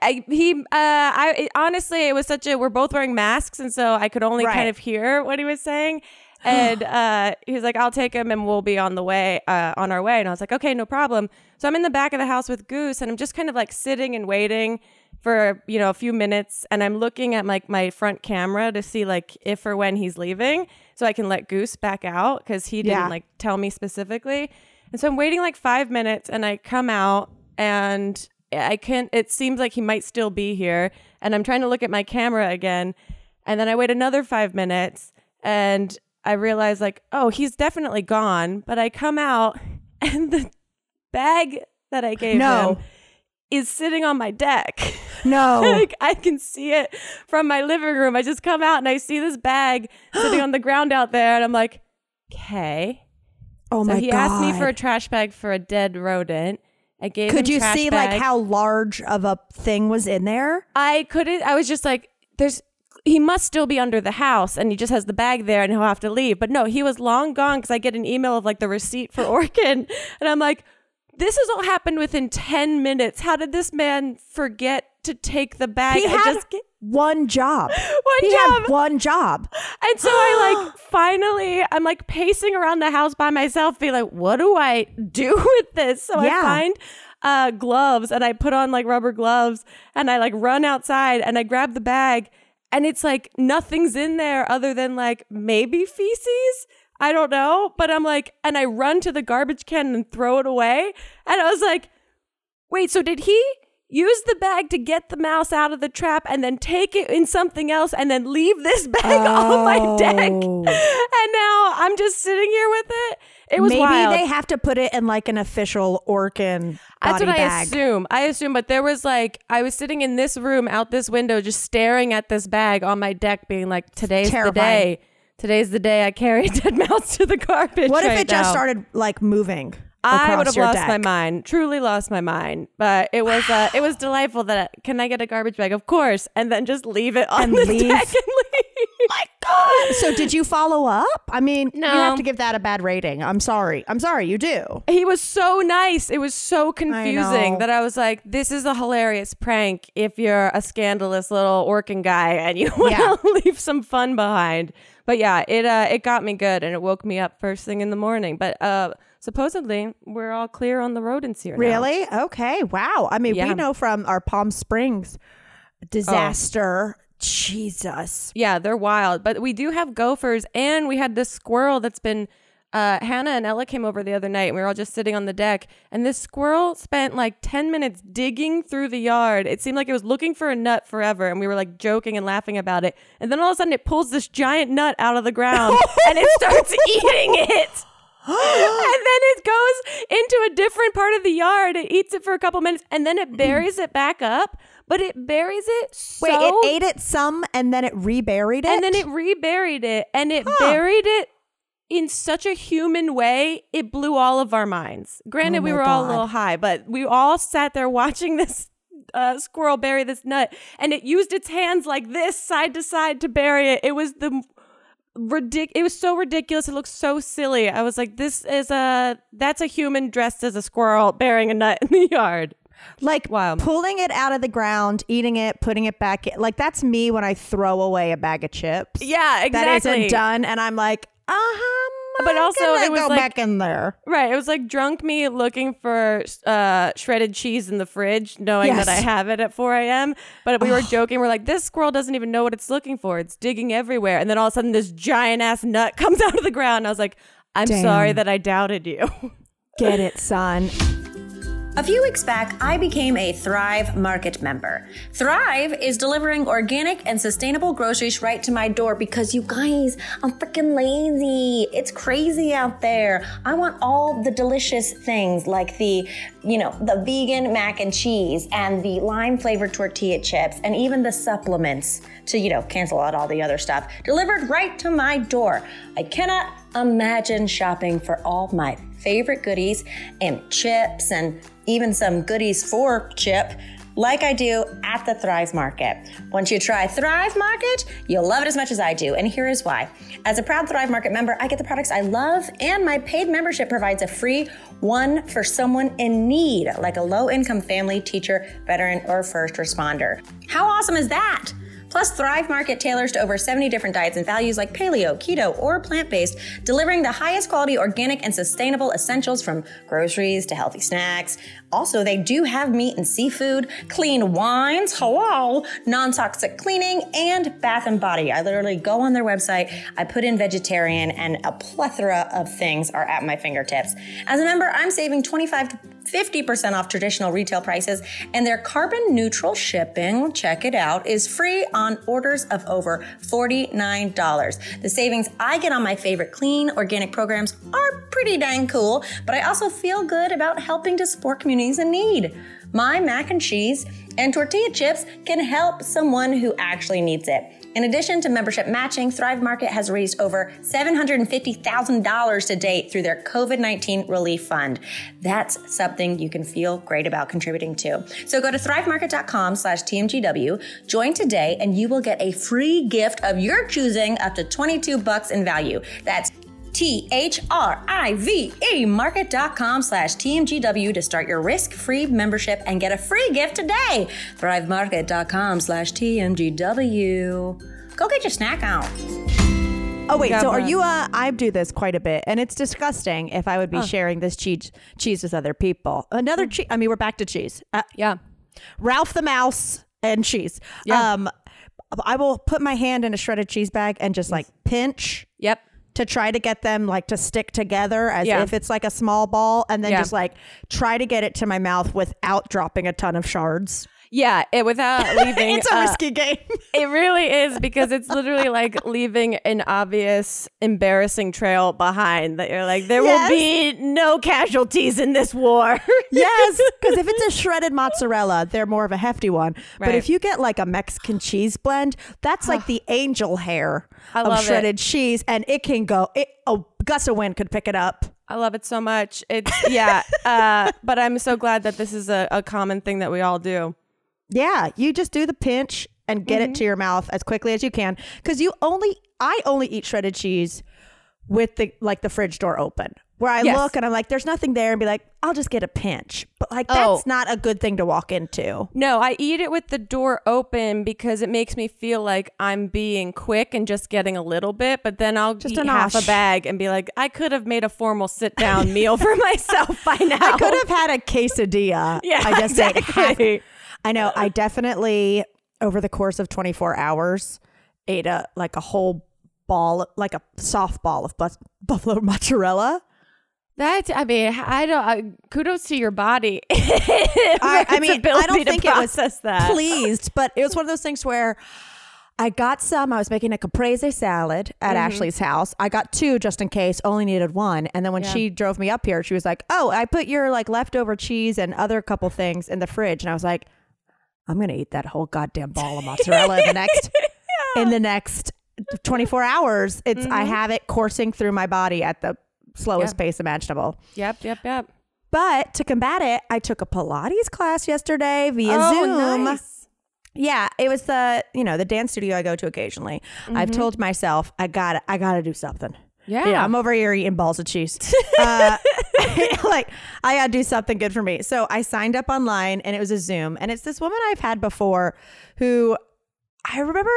Speaker 3: I, he, uh, I it- honestly, it was such a. We're both wearing masks, and so I could only
Speaker 2: Right.
Speaker 3: kind of hear what he was saying. And uh, he was like, "I'll take him, and we'll be on the way, uh, on our way." And I was like, "Okay, no problem." So I'm in the back of the house with Goose, and I'm just kind of like sitting and waiting for you know a few minutes, and I'm looking at like my front camera to see like if or when he's leaving, so I can let Goose back out because he didn't
Speaker 2: Yeah.
Speaker 3: like tell me specifically. And so I'm waiting like five minutes, and I come out, and I can't. It seems like he might still be here, and I'm trying to look at my camera again, and then I wait another five minutes, and I realize like, oh, he's definitely gone. But I come out, and the bag that I gave
Speaker 2: No.
Speaker 3: him is sitting on my deck.
Speaker 2: No,
Speaker 3: like I can see it from my living room. I just come out and I see this bag sitting on the ground out there, and I'm like, okay.
Speaker 2: oh
Speaker 3: So
Speaker 2: my
Speaker 3: he
Speaker 2: god!
Speaker 3: He asked me for a trash bag for a dead rodent. I gave
Speaker 2: Could
Speaker 3: him
Speaker 2: you
Speaker 3: trash
Speaker 2: see
Speaker 3: bag.
Speaker 2: like how large of a thing was in there?
Speaker 3: I couldn't. I was just like, there's. He must still be under the house, and he just has the bag there, and he'll have to leave. But no, he was long gone because I get an email of like the receipt for Orkin, and I'm like, this has all happened within ten minutes. How did this man forget to take the bag?
Speaker 2: He had
Speaker 3: get-
Speaker 2: one job.
Speaker 3: One
Speaker 2: he
Speaker 3: job.
Speaker 2: had one job.
Speaker 3: And so I like finally I'm like pacing around the house by myself, being like, what do I do with this? So
Speaker 2: Yeah.
Speaker 3: I find uh gloves and I put on like rubber gloves and I like run outside and I grab the bag and it's like nothing's in there other than like maybe feces. I don't know. But I'm like, and I run to the garbage can and throw it away. And I was like, wait, so did he use the bag to get the mouse out of the trap and then take it in something else and then leave this bag on my deck?
Speaker 2: Oh.
Speaker 3: And now I'm just sitting here with it. It was
Speaker 2: Maybe
Speaker 3: wild.
Speaker 2: they have to put it in like an official Orkin
Speaker 3: That's what I assume. I assume, but there was like I was sitting in this room out this window, just staring at this bag on my deck, being like, "Today's the day. Today's the day I carry dead mouse to the garbage."
Speaker 2: What if
Speaker 3: right
Speaker 2: it just started like moving?
Speaker 3: I would have lost
Speaker 2: deck?
Speaker 3: my mind. Truly lost my mind. But it was uh, it was delightful that can I get a garbage bag? Of course, and then just leave it on
Speaker 2: And
Speaker 3: the
Speaker 2: leave?
Speaker 3: deck and leave.
Speaker 2: My God. So did you follow up? I mean, you have to give that a bad rating. I'm sorry. I'm sorry. You do.
Speaker 3: He was so nice. It was so confusing
Speaker 2: know.
Speaker 3: that I was like, this is a hilarious prank if you're a scandalous little orkin guy and you want to
Speaker 2: Yeah.
Speaker 3: leave some fun behind. But yeah, it uh it got me good and it woke me up first thing in the morning. But uh supposedly we're all clear on the rodents here. now.
Speaker 2: Really? Okay. Wow. I mean,
Speaker 3: Yeah.
Speaker 2: we know from our Palm Springs disaster. Jesus.
Speaker 3: Yeah, they're wild. But we do have gophers, and we had this squirrel that's been. Uh, Hannah and Ella came over the other night, and we were all just sitting on the deck. And this squirrel spent like 10 minutes digging through the yard. It seemed like it was looking for a nut forever, and we were like joking and laughing about it. And then all of a sudden, it pulls this giant nut out of the ground and it starts eating it. and then it goes into a different part of the yard. It eats it for a couple minutes and then it buries it back up. But it buries it so
Speaker 4: Wait, it ate it some and then it reburied it?
Speaker 3: and then it? reburied it and it buried it in such a human way it blew all of our minds. Granted
Speaker 4: Oh
Speaker 3: we were all a little high but we all sat there watching this uh, squirrel bury this nut and it used its hands like this side to side to bury it. It was the ridic- it was so ridiculous it looked so silly. I was like this is a that's a human dressed as a squirrel burying a nut in the yard
Speaker 4: like
Speaker 3: Wow.
Speaker 4: pulling it out of the ground, eating it, putting it back in. Like that's me when I throw away a bag of chips.
Speaker 3: yeah exactly
Speaker 4: That isn't done. And I'm like, uh-huh.
Speaker 3: But also, it was
Speaker 4: go
Speaker 3: like-
Speaker 4: back in there.
Speaker 3: Right. It was like drunk me looking for uh, shredded cheese in the fridge, knowing
Speaker 4: Yes.
Speaker 3: that I have it at 4 a.m. But we were joking. We're like, this squirrel doesn't even know what it's looking for. It's digging everywhere. And then all of a sudden, this giant ass nut comes out of the ground. I was like, I'm
Speaker 4: Damn.
Speaker 3: sorry that I doubted you.
Speaker 4: Get it, son.
Speaker 2: A few weeks back, I became a Thrive Market member. Thrive is delivering organic and sustainable groceries right to my door because you guys, I'm freaking lazy. It's crazy out there. I want all the delicious things like the, you know, the vegan mac and cheese and the lime flavored tortilla chips and even the supplements to, you know, cancel out all the other stuff delivered right to my door. I cannot imagine shopping for all my favorite goodies and chips and even some goodies for Chip, like I do at the Thrive Market. Once you try Thrive Market, you'll love it as much as I do, and here is why. As a proud Thrive Market member, I get the products I love, and my paid membership provides a free one for someone in need, like a low income family, teacher, veteran, or first responder. How awesome is that? Plus, Thrive Market tailors to over 70 different diets and values like paleo, keto, or plant based, delivering the highest quality organic and sustainable essentials from groceries to healthy snacks. Also, they do have meat and seafood, clean wines, hello, non toxic cleaning, and bath and body. I literally go on their website, I put in vegetarian, and a plethora of things are at my fingertips. As a member, I'm saving 25 to 50% off traditional retail prices, and their carbon neutral shipping, check it out, is free on orders of over $49. The savings I get on my favorite clean organic programs are pretty dang cool, but I also feel good about helping to support communities in need. My mac and cheese and tortilla chips can help someone who actually needs it. In addition to membership matching, Thrive Market has raised over $750,000 to date through their COVID 19 relief fund. That's something you can feel great about contributing to. So go to thrivemarket.com slash TMGW, join today, and you will get a free gift of your choosing up to 22 bucks in value. That's T-H-R-I-V-E market.com slash TMGW to start your risk-free membership and get a free gift today. Thrivemarket.com slash TMGW. Go get your snack out.
Speaker 4: Oh wait, so are you? Uh, I do this quite a bit, and it's disgusting if I would be sharing this cheese cheese with other people. Another cheese. I mean, we're back to cheese. Uh,
Speaker 3: yeah.
Speaker 4: Ralph the mouse and cheese.
Speaker 3: Yeah.
Speaker 4: Um, I will put my hand in a shredded cheese bag and just like pinch
Speaker 3: Yep.
Speaker 4: To try to get them like to stick together as
Speaker 3: Yeah.
Speaker 4: if it's like a small ball, and then
Speaker 3: Yeah.
Speaker 4: just like try to get it to my mouth without dropping a ton of shards.
Speaker 3: Yeah. It without leaving.
Speaker 4: it's a
Speaker 3: uh,
Speaker 4: risky game.
Speaker 3: It really is because it's literally like leaving an obvious embarrassing trail behind that you're like, there
Speaker 4: Yes.
Speaker 3: will be no casualties in this war.
Speaker 4: yes, because if it's a shredded mozzarella, they're more of a hefty one. But if you get like a Mexican cheese blend, that's like the angel hair
Speaker 3: I
Speaker 4: of
Speaker 3: love it.
Speaker 4: shredded cheese, and it can go. It, a gust of wind could pick it up.
Speaker 3: I love it so much. It's yeah. Uh, but I'm so glad that this is a, a common thing that we all do.
Speaker 4: Yeah, you just do the pinch and get
Speaker 3: Mm-hmm.
Speaker 4: it to your mouth as quickly as you can because you only I only eat shredded cheese with the like the fridge door open. Where I
Speaker 3: Yes.
Speaker 4: look and I'm like, there's nothing there, and be like, I'll just get a pinch. But like,
Speaker 3: Oh.
Speaker 4: that's not a good thing to walk into.
Speaker 3: No, I eat it with the door open because it makes me feel like I'm being quick and just getting a little bit, but then I'll
Speaker 4: Just
Speaker 3: eat half a bag and be like, I could have made a formal sit down meal for myself by now.
Speaker 4: I could have had a quesadilla.
Speaker 3: Yeah,
Speaker 4: I just
Speaker 3: exactly.
Speaker 4: I know. I definitely over the course of 24 hours ate a like a whole ball, like a softball of buffalo mozzarella.
Speaker 3: That's, I mean, I don't, I, kudos to your body.
Speaker 4: I, I mean, I don't think it was
Speaker 3: that.
Speaker 4: pleased, but it was one of those things where
Speaker 2: I got some. I was making a caprese salad at mm-hmm. Ashley's house. I got two just in case, only needed one. And then when
Speaker 3: Yeah.
Speaker 2: she drove me up here, she was like, Oh, I put your like leftover cheese and other couple things in the fridge. And I was like, I'm gonna eat that whole goddamn ball of mozzarella in the next in the next 24 hours. It's I mm-hmm. have it coursing through my body at the slowest
Speaker 3: Yeah.
Speaker 2: pace imaginable.
Speaker 3: Yep, yep, yep.
Speaker 2: But to combat it, I took a Pilates class yesterday via
Speaker 3: oh,
Speaker 2: Zoom.
Speaker 3: nice.
Speaker 2: Yeah, it was the you know the dance studio I go to occasionally. I've mm-hmm. told myself I got I got to do something.
Speaker 3: Yeah.
Speaker 2: Yeah, I'm over here eating balls of cheese. uh, like I got to do something good for me. So I signed up online and it was a Zoom, and it's this woman I've had before who I remember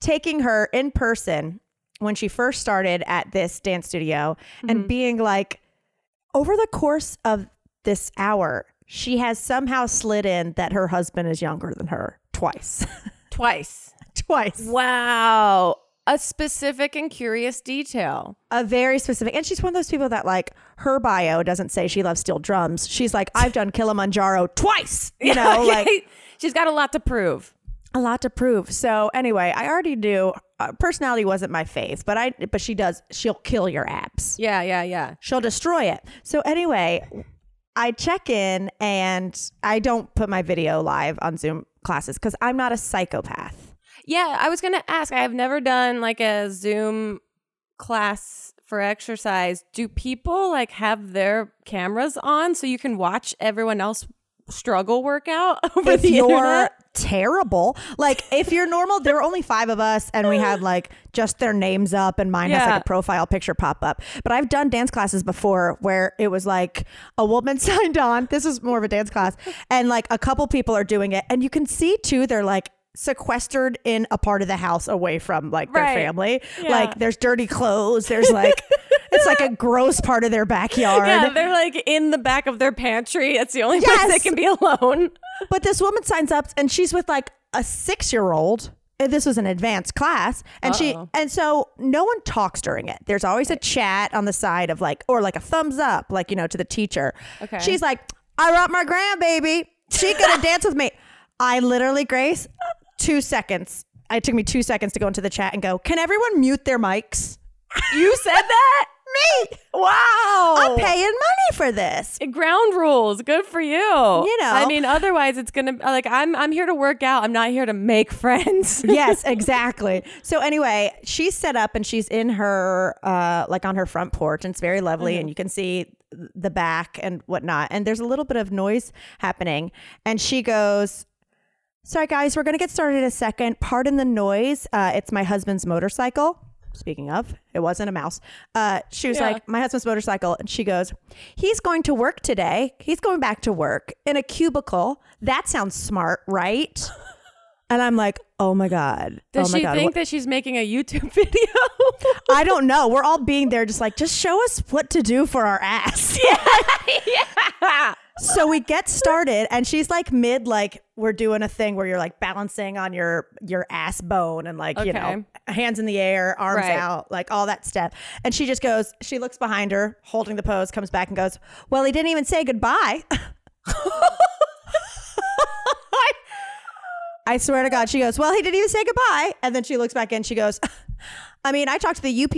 Speaker 2: taking her in person when she first started at this dance studio and being like, over the course of this hour, she has somehow slid in that her husband is younger than her twice.
Speaker 3: Twice.
Speaker 2: twice.
Speaker 3: Wow. A specific and curious detail.
Speaker 2: A very specific. And she's one of those people that, like, her bio doesn't say she loves steel drums. She's like, I've done Kilimanjaro twice. You know, like
Speaker 3: she's got a lot to prove.
Speaker 2: a lot to prove. So anyway, I already knew uh, personality wasn't my faith, but I, but she does, she'll kill your apps.
Speaker 3: Yeah, yeah, yeah.
Speaker 2: she'll destroy it. So anyway, I check in and I don't put my video live on Zoom classes because I'm not a psychopath.
Speaker 3: Yeah, I was gonna ask. I have never done like a Zoom class for exercise. Do people like have their cameras on so you can watch everyone else struggle workout over
Speaker 2: if
Speaker 3: the
Speaker 2: you're
Speaker 3: internet?
Speaker 2: terrible, like if you're normal, there were only five of us and we had like just their names up and mine has like a profile picture pop up. But I've done dance classes before where it was like a woman signed on. This is more of a dance class and like a couple people are doing it and you can see too they're like sequestered in a part of the house away from like their
Speaker 3: Right.
Speaker 2: family.
Speaker 3: Yeah.
Speaker 2: Like there's dirty clothes, there's like it's like a gross part of their backyard.
Speaker 3: Yeah, they're like in the back of their pantry. It's the only place they can be alone.
Speaker 2: But this woman signs up and she's with like a six year old. This was an advanced class. And she,
Speaker 3: Uh-oh.
Speaker 2: and so no one talks during it. There's always a chat on the side of like, or like a thumbs up, like, you know, to the teacher.
Speaker 3: Okay.
Speaker 2: She's like, I brought my grandbaby. She gonna dance with me. I literally, Grace, two seconds. It took me two seconds to go into the chat and go, can everyone mute their mics?
Speaker 3: You said that?
Speaker 2: Me.
Speaker 3: Wow.
Speaker 2: I'm paying money for this.
Speaker 3: ground rules. Good for you. You
Speaker 2: know.
Speaker 3: I mean, otherwise it's gonna like I'm I'm here to work out. I'm not here to make friends.
Speaker 2: yes, exactly. So anyway, she's set up and she's in her uh like on her front porch and it's very lovely and you can see the back and whatnot. And there's a little bit of noise happening. And she goes, Sorry guys, we're gonna get started in a second. Pardon the noise. Uh it's my husband's motorcycle. Speaking of, it wasn't a mouse. Uh, she was
Speaker 3: Yeah.
Speaker 2: like, my husband's motorcycle. And she goes, he's going to work today. He's going back to work in a cubicle. That sounds smart, right? And I'm like, oh my God.
Speaker 3: Does
Speaker 2: oh my
Speaker 3: she
Speaker 2: God.
Speaker 3: think
Speaker 2: what-
Speaker 3: that she's making a YouTube video?
Speaker 2: I don't know. We're all being there, just like, just show us what to do for our ass.
Speaker 3: yeah.
Speaker 2: So we get started, and she's like mid, like we're doing a thing where you're like balancing on your your ass bone and like you know hands in the air, arms
Speaker 3: Right.
Speaker 2: out, like all that stuff. And she just goes, she looks behind her, holding the pose, comes back and goes, "Well, he didn't even say goodbye." I swear to God, she goes, Well, he didn't even say goodbye. And then she looks back in, she goes, I mean, I talked to the UP,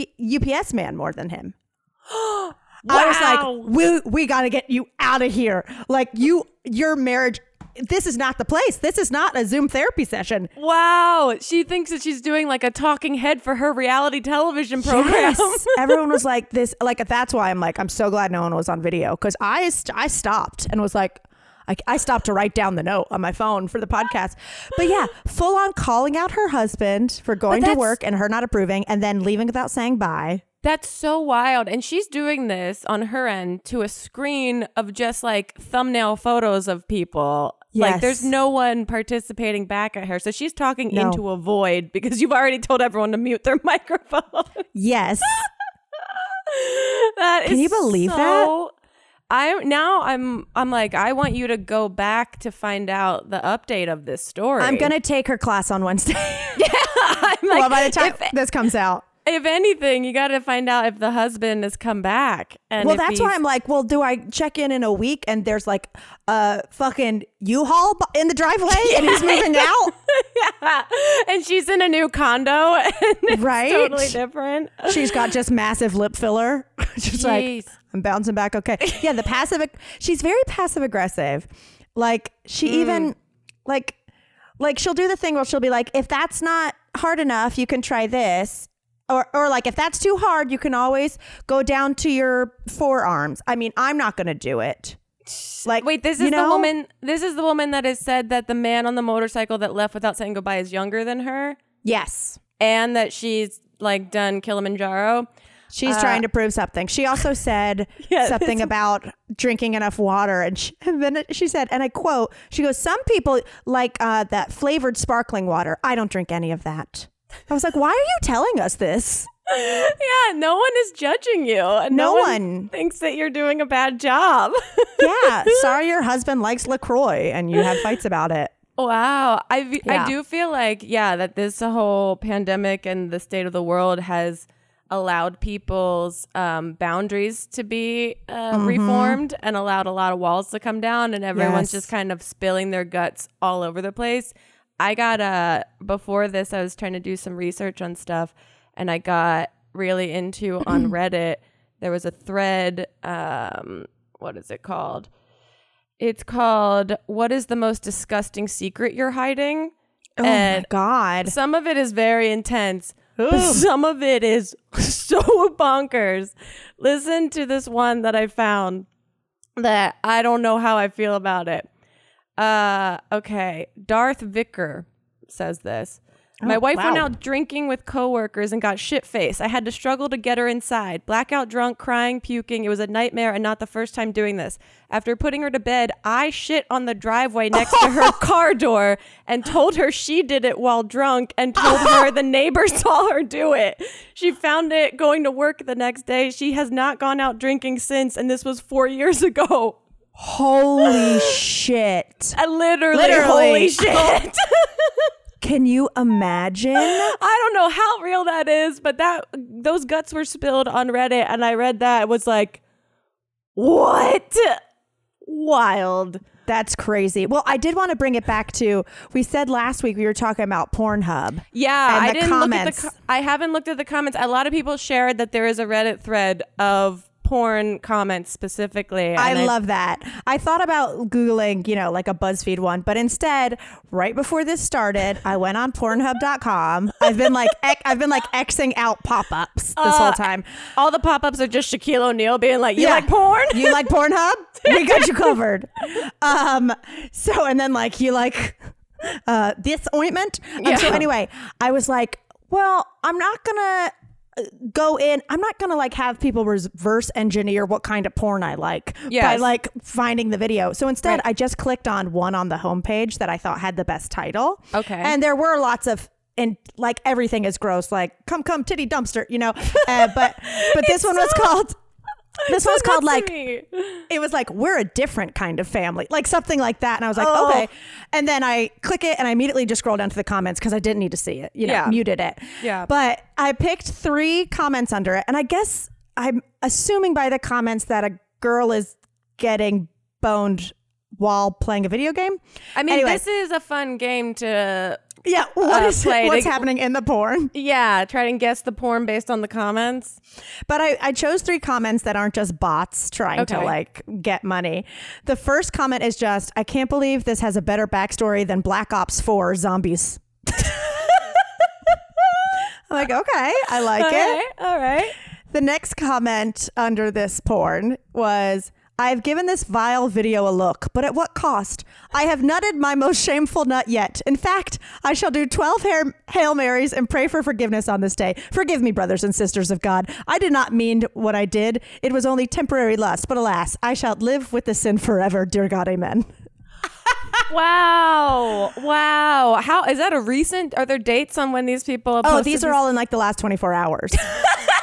Speaker 2: UPS man more than him. I was like, we, we got to get you out of here. Like, you, your marriage, this is not the place. This is not a Zoom therapy session.
Speaker 3: Wow. She thinks that she's doing like a talking head for her reality television program.
Speaker 2: Yes. Everyone was like, this, like, that's why I'm like, I'm so glad no one was on video because I, st- I stopped and was like, I, I stopped to write down the note on my phone for the podcast. But yeah, full on calling out her husband for going to work and her not approving and then leaving without saying bye.
Speaker 3: That's so wild. And she's doing this on her end to a screen of just like thumbnail photos of people.
Speaker 2: Yes.
Speaker 3: Like there's no one participating back at her. So she's talking
Speaker 2: No.
Speaker 3: into a void because you've already told everyone to mute their microphone.
Speaker 2: Yes.
Speaker 3: that
Speaker 2: Can you believe
Speaker 3: so- I now I'm I'm like I want you to go back to find out the update of this story.
Speaker 2: I'm going to take her class on Wednesday.
Speaker 3: I'm like,
Speaker 2: well, by the time
Speaker 3: if-
Speaker 2: this comes out.
Speaker 3: If anything, you got to find out if the husband has come back. And
Speaker 2: well, that's why I'm like, well, do I check in in a week and there's like a fucking U-Haul in the driveway and he's moving out,
Speaker 3: yeah. And she's in a new condo, and it's
Speaker 2: right?
Speaker 3: totally different.
Speaker 2: She's got just massive lip filler. just like I'm bouncing back. Okay, yeah. The passive. She's very passive aggressive. Like she
Speaker 3: Mm.
Speaker 2: even like like she'll do the thing where she'll be like, if that's not hard enough, you can try this. Or, or like if that's too hard, you can always go down to your forearms. I mean, I'm not gonna do it. Like
Speaker 3: Wait, this is the woman. This is the woman that has said that the man on the motorcycle that left without saying goodbye is younger than her,
Speaker 2: Yes,
Speaker 3: and that she's like done Kilimanjaro.
Speaker 2: She's trying to prove something. She also said
Speaker 3: Yeah,
Speaker 2: something about drinking enough water, and, she, and then she said, and I quote, she goes, "Some people like uh, that flavored sparkling water. I don't drink any of that." I was like, "Why are you telling us this?"
Speaker 3: Yeah, no one is judging you.
Speaker 2: No
Speaker 3: No,
Speaker 2: one.
Speaker 3: thinks that you're doing a bad job.
Speaker 2: Yeah, sorry, your husband likes Lacroix, and you have fights about it.
Speaker 3: Wow. I,
Speaker 2: Yeah.
Speaker 3: I do feel like, yeah, that this whole pandemic and the state of the world has allowed people's um, boundaries to be uh,
Speaker 2: Mm-hmm.
Speaker 3: reformed and allowed a lot of walls to come down, and everyone's
Speaker 2: Yes.
Speaker 3: just kind of spilling their guts all over the place. I got uh before this, I was trying to do some research on stuff, and I got really into on Reddit. There was a thread. Um, what is it called? It's called "What is the most disgusting secret you're hiding?"
Speaker 2: Oh
Speaker 3: and
Speaker 2: my god!
Speaker 3: some of it is very intense, but some of it is so bonkers. Listen to this one that I found that I don't know how I feel about it. Uh, okay, Darth Vicker says this. My wife went out drinking with coworkers and got shit faced. I had to struggle to get her inside. Blackout drunk, crying, puking. It was a nightmare and not the first time doing this. After putting her to bed, I shit on the driveway next to her car door and told her she did it while drunk and told her the neighbors saw her do it. She found it going to work the next day. She has not gone out drinking since, and this was four years ago.
Speaker 2: Holy shit!
Speaker 3: I literally,
Speaker 2: Literally.
Speaker 3: holy shit. Oh.
Speaker 2: Can you imagine?
Speaker 3: I don't know how real that is, but that those guts were spilled on Reddit, and I read that it was like, what? Wild.
Speaker 2: That's crazy. Well, I did want to bring it back to we said last week we were talking about Pornhub.
Speaker 3: Yeah,
Speaker 2: And
Speaker 3: I
Speaker 2: the
Speaker 3: didn't
Speaker 2: comments.
Speaker 3: look at the. I haven't looked at the comments. A lot of people shared that there is a Reddit thread of porn comments specifically.
Speaker 2: I love that. I thought about Googling, you know, like a BuzzFeed one, but instead, right before this started, I went on Pornhub.com. I've been like, ec- I've been like Xing out pop-ups this whole
Speaker 3: Uh,
Speaker 2: time.
Speaker 3: all the pop-ups are just Shaquille O'Neal being like, "You
Speaker 2: Yeah.
Speaker 3: like porn?"
Speaker 2: You like Pornhub? We got you covered. Um, so and then like you like uh this ointment. Um, so anyway, I was like, well, I'm not gonna go in i'm not gonna like have people reverse engineer what kind of porn i like by
Speaker 3: Yes.
Speaker 2: like finding the video so instead
Speaker 3: Right.
Speaker 2: i just clicked on one on the homepage that i thought had the best title
Speaker 3: Okay.
Speaker 2: and there were lots of and like everything is gross like come come titty dumpster you know uh, but but this one was called this one's called like it was like we're a different kind of family like something like that and i was like
Speaker 3: Oh.
Speaker 2: okay and then i click it and i immediately just scroll down to the comments because i didn't need to see it you know
Speaker 3: Yeah.
Speaker 2: muted it
Speaker 3: Yeah.
Speaker 2: but i picked three comments under it and i guess i'm assuming by the comments that a girl is getting boned while playing a video game
Speaker 3: I mean,
Speaker 2: Anyway.
Speaker 3: this is a fun game to,
Speaker 2: yeah what
Speaker 3: Uh,
Speaker 2: is
Speaker 3: play
Speaker 2: what's
Speaker 3: to-
Speaker 2: happening in the porn
Speaker 3: yeah, try and guess the porn based on the comments.
Speaker 2: But I, I chose three comments that aren't just bots trying to like get money. The first comment is just, I can't believe this has a better backstory than Black Ops 4 Zombies. I'm like, okay, I like
Speaker 3: All
Speaker 2: it.
Speaker 3: right, all right.
Speaker 2: The next comment under this porn was I've given this vile video a look, but at what cost? I have nutted my most shameful nut yet. In fact, I shall do 12 Hail- Hail Marys and pray for forgiveness on this day. Forgive me, brothers and sisters of God. I did not mean what I did. It was only temporary lust, but alas, I shall live with the sin forever. Dear God, amen.
Speaker 3: Wow. Wow. How is that a recent are there dates on when these people
Speaker 2: Oh, these are all in like the last 24 hours.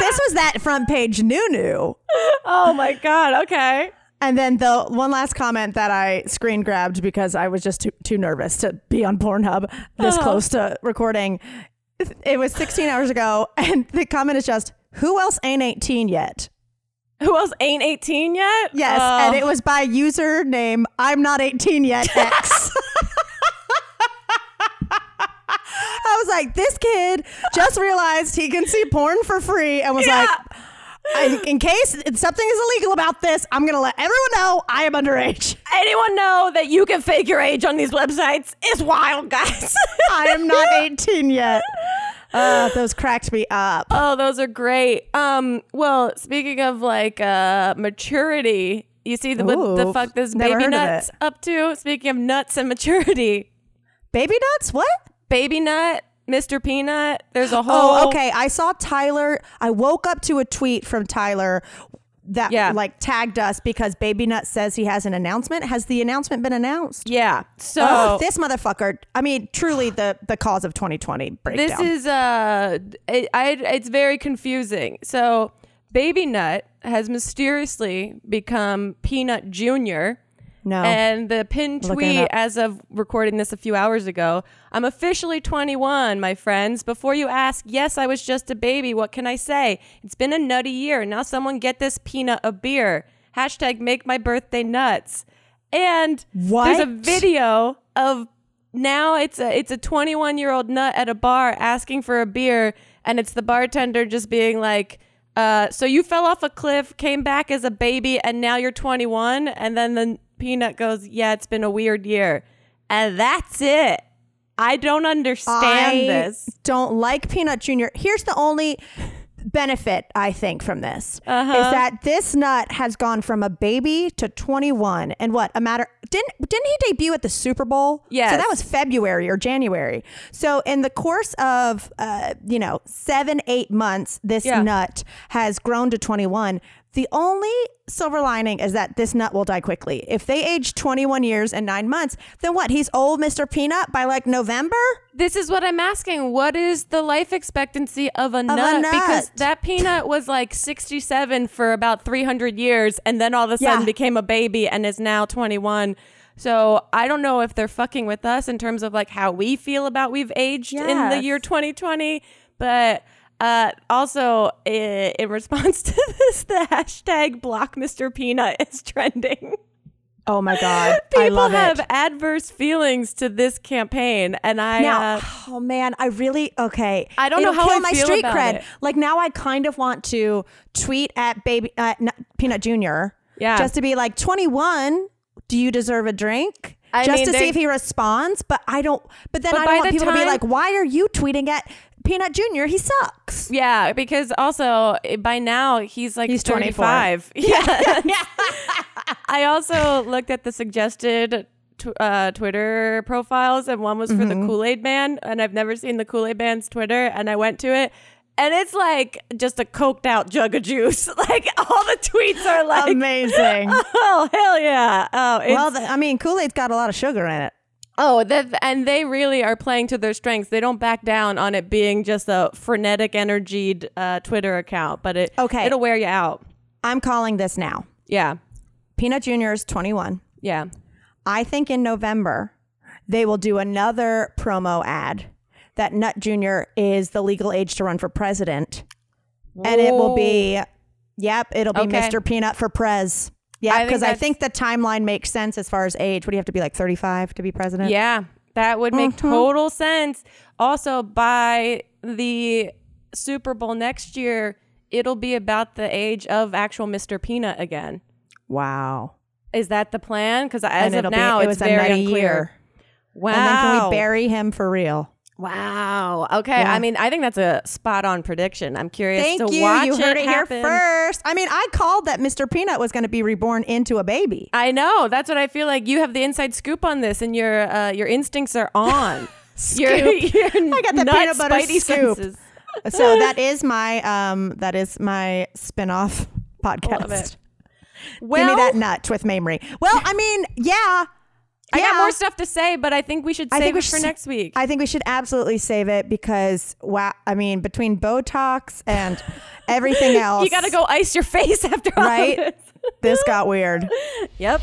Speaker 2: this was that front page new.
Speaker 3: Oh my god. Okay.
Speaker 2: And then the one last comment that I screen grabbed because I was just too, too nervous to be on Pornhub this
Speaker 3: Uh-huh.
Speaker 2: close to recording it was 16 hours ago, and the comment is just, "Who else ain't 18 yet?"
Speaker 3: Who else ain't 18 yet?
Speaker 2: Yes,
Speaker 3: Oh.
Speaker 2: and it was by username I'm not 18 yet X. I was like, this kid just realized he can see porn for free and was
Speaker 3: Yeah.
Speaker 2: like, I, in case something is illegal about this, I'm gonna let everyone know I am underage.
Speaker 3: Anyone know that you can fake your age on these websites? It's wild, guys.
Speaker 2: I am not 18 yet. Uh, those cracked me up.
Speaker 3: oh, those are great. Um, well, speaking of like uh maturity, you see the, what the fuck this baby nuts up to? Speaking of nuts and maturity,
Speaker 2: Baby nuts? What?
Speaker 3: Baby nut, Mr. Peanut. There's a whole.
Speaker 2: Oh, okay. I saw Tyler. I woke up to a tweet from Tyler that
Speaker 3: Yeah.
Speaker 2: like tagged us because Baby Nut says he has an announcement. Has the announcement been announced?
Speaker 3: Yeah. So
Speaker 2: Ugh, this motherfucker. I mean, truly the the cause of 2020 breakdown.
Speaker 3: This is uh, it, I it's very confusing. So, Baby Nut has mysteriously become Peanut Junior.
Speaker 2: No.
Speaker 3: And the pinned
Speaker 2: Looking
Speaker 3: tweet, as of recording this a few hours ago, I'm officially 21, my friends. Before you ask, yes, I was just a baby. What can I say? It's been a nutty year. Now, someone get this peanut a beer. Hashtag make my birthday nuts. And there's a video of now it's a it's a 21 year old nut at a bar asking for a beer, and it's the bartender just being like. Uh, so you fell off a cliff, came back as a baby, and now you're 21. And then the peanut goes, "Yeah, it's been a weird year," and that's it. I don't understand
Speaker 2: I
Speaker 3: this.
Speaker 2: don't like Peanut Junior. Here's the only benefit I think from this
Speaker 3: Uh-huh.
Speaker 2: is that this nut has gone from a baby to 21 and what a matter didn't didn't he debut at the Super Bowl?
Speaker 3: Yeah,
Speaker 2: So that was February or January. So in the course of uh, you know, 7 8 months this
Speaker 3: Yeah.
Speaker 2: nut has grown to 21. The only silver lining is that this nut will die quickly. If they age 21 years and 9 months, then what? He's old Mr. Peanut by like November?
Speaker 3: This is what I'm asking. What is the life expectancy of a,
Speaker 2: a
Speaker 3: nut? Because that peanut was like 67 for about 300 years and then all of a sudden
Speaker 2: Yeah.
Speaker 3: became a baby and is now 21. So I don't know if they're fucking with us in terms of like how we feel about we've aged in the year 2020. But uh, also, in response to this, the hashtag block Mr. Peanut is trending.
Speaker 2: Oh my god,
Speaker 3: People have
Speaker 2: it.
Speaker 3: adverse feelings to this campaign, and I
Speaker 2: Now,
Speaker 3: uh,
Speaker 2: oh man, I really okay.
Speaker 3: I don't know
Speaker 2: It'll
Speaker 3: how
Speaker 2: kill
Speaker 3: I
Speaker 2: my
Speaker 3: feel
Speaker 2: street
Speaker 3: about
Speaker 2: cred.
Speaker 3: it.
Speaker 2: Like now, I kind of want to tweet at baby uh, Peanut Junior.
Speaker 3: Yeah.
Speaker 2: just to be like twenty one. Do you deserve a drink?
Speaker 3: I
Speaker 2: just
Speaker 3: mean,
Speaker 2: to see if he responds. But I don't. But then
Speaker 3: But
Speaker 2: I don't want people to be like, "Why are you tweeting at Peanut Junior? He sucks."
Speaker 3: Yeah, because also eh, by now he's like
Speaker 2: He's
Speaker 3: 25. Yeah. yeah. I also looked at the suggested tw- uh, Twitter profiles, and one was for
Speaker 2: Mm-hmm.
Speaker 3: the Kool Aid Man, and I've never seen the Kool Aid Man's Twitter, and I went to it. And it's like just a coked out jug of juice. Like all the tweets are like,
Speaker 2: Amazing.
Speaker 3: oh hell yeah! Oh,
Speaker 2: well, th- I mean, Kool Aid's got a lot of sugar in it.
Speaker 3: Oh, that and they really are playing to their strengths. They don't back down on it being just a frenetic, energied uh, Twitter account, but it
Speaker 2: Okay.
Speaker 3: it'll wear you out.
Speaker 2: I'm calling this now.
Speaker 3: Yeah,
Speaker 2: Peanut Junior is twenty one.
Speaker 3: yeah.
Speaker 2: I think in November they will do another promo ad that Nut Jr. is the legal age to run for president. And it will be, yep, it'll be
Speaker 3: Okay.
Speaker 2: Mr. Peanut for Prez.
Speaker 3: I
Speaker 2: Yeah, because I,
Speaker 3: that's-
Speaker 2: think the timeline makes sense as far as age. What do you have to be like 35 to be president?
Speaker 3: Yeah, that would make
Speaker 2: Mm-hmm.
Speaker 3: total sense. Also, by the Super Bowl next year, it'll be about the age of actual Mr. Peanut again.
Speaker 2: Wow.
Speaker 3: Is that the plan? Because as
Speaker 2: and
Speaker 3: of now,
Speaker 2: be, it
Speaker 3: it's
Speaker 2: was a
Speaker 3: very unclear.
Speaker 2: year.
Speaker 3: Wow.
Speaker 2: And then can we bury him for real?
Speaker 3: Wow. Okay.
Speaker 2: Yeah.
Speaker 3: I mean, I think that's a spot on prediction. I'm curious
Speaker 2: Thank
Speaker 3: to
Speaker 2: you.
Speaker 3: watch
Speaker 2: You heard it, here first. I mean, I called that Mr. Peanut was going to be reborn into a baby.
Speaker 3: I know. That's what I feel like. You have the inside scoop on this, and your uh, your instincts are on. Your, your
Speaker 2: I got the
Speaker 3: nut
Speaker 2: peanut butter
Speaker 3: spidey
Speaker 2: scoop.
Speaker 3: senses.
Speaker 2: so that is my um that is my spin-off podcast.
Speaker 3: Love it.
Speaker 2: Give me that nut with Mamrie. Well, I mean, yeah.
Speaker 3: I got more stuff to say, but I think we should
Speaker 2: I
Speaker 3: save
Speaker 2: think we
Speaker 3: it for next week.
Speaker 2: I think we should absolutely save it because wow, I mean, between Botox and everything else,
Speaker 3: you got to go ice your face after all
Speaker 2: Right?
Speaker 3: this.
Speaker 2: This got weird.
Speaker 3: Yep.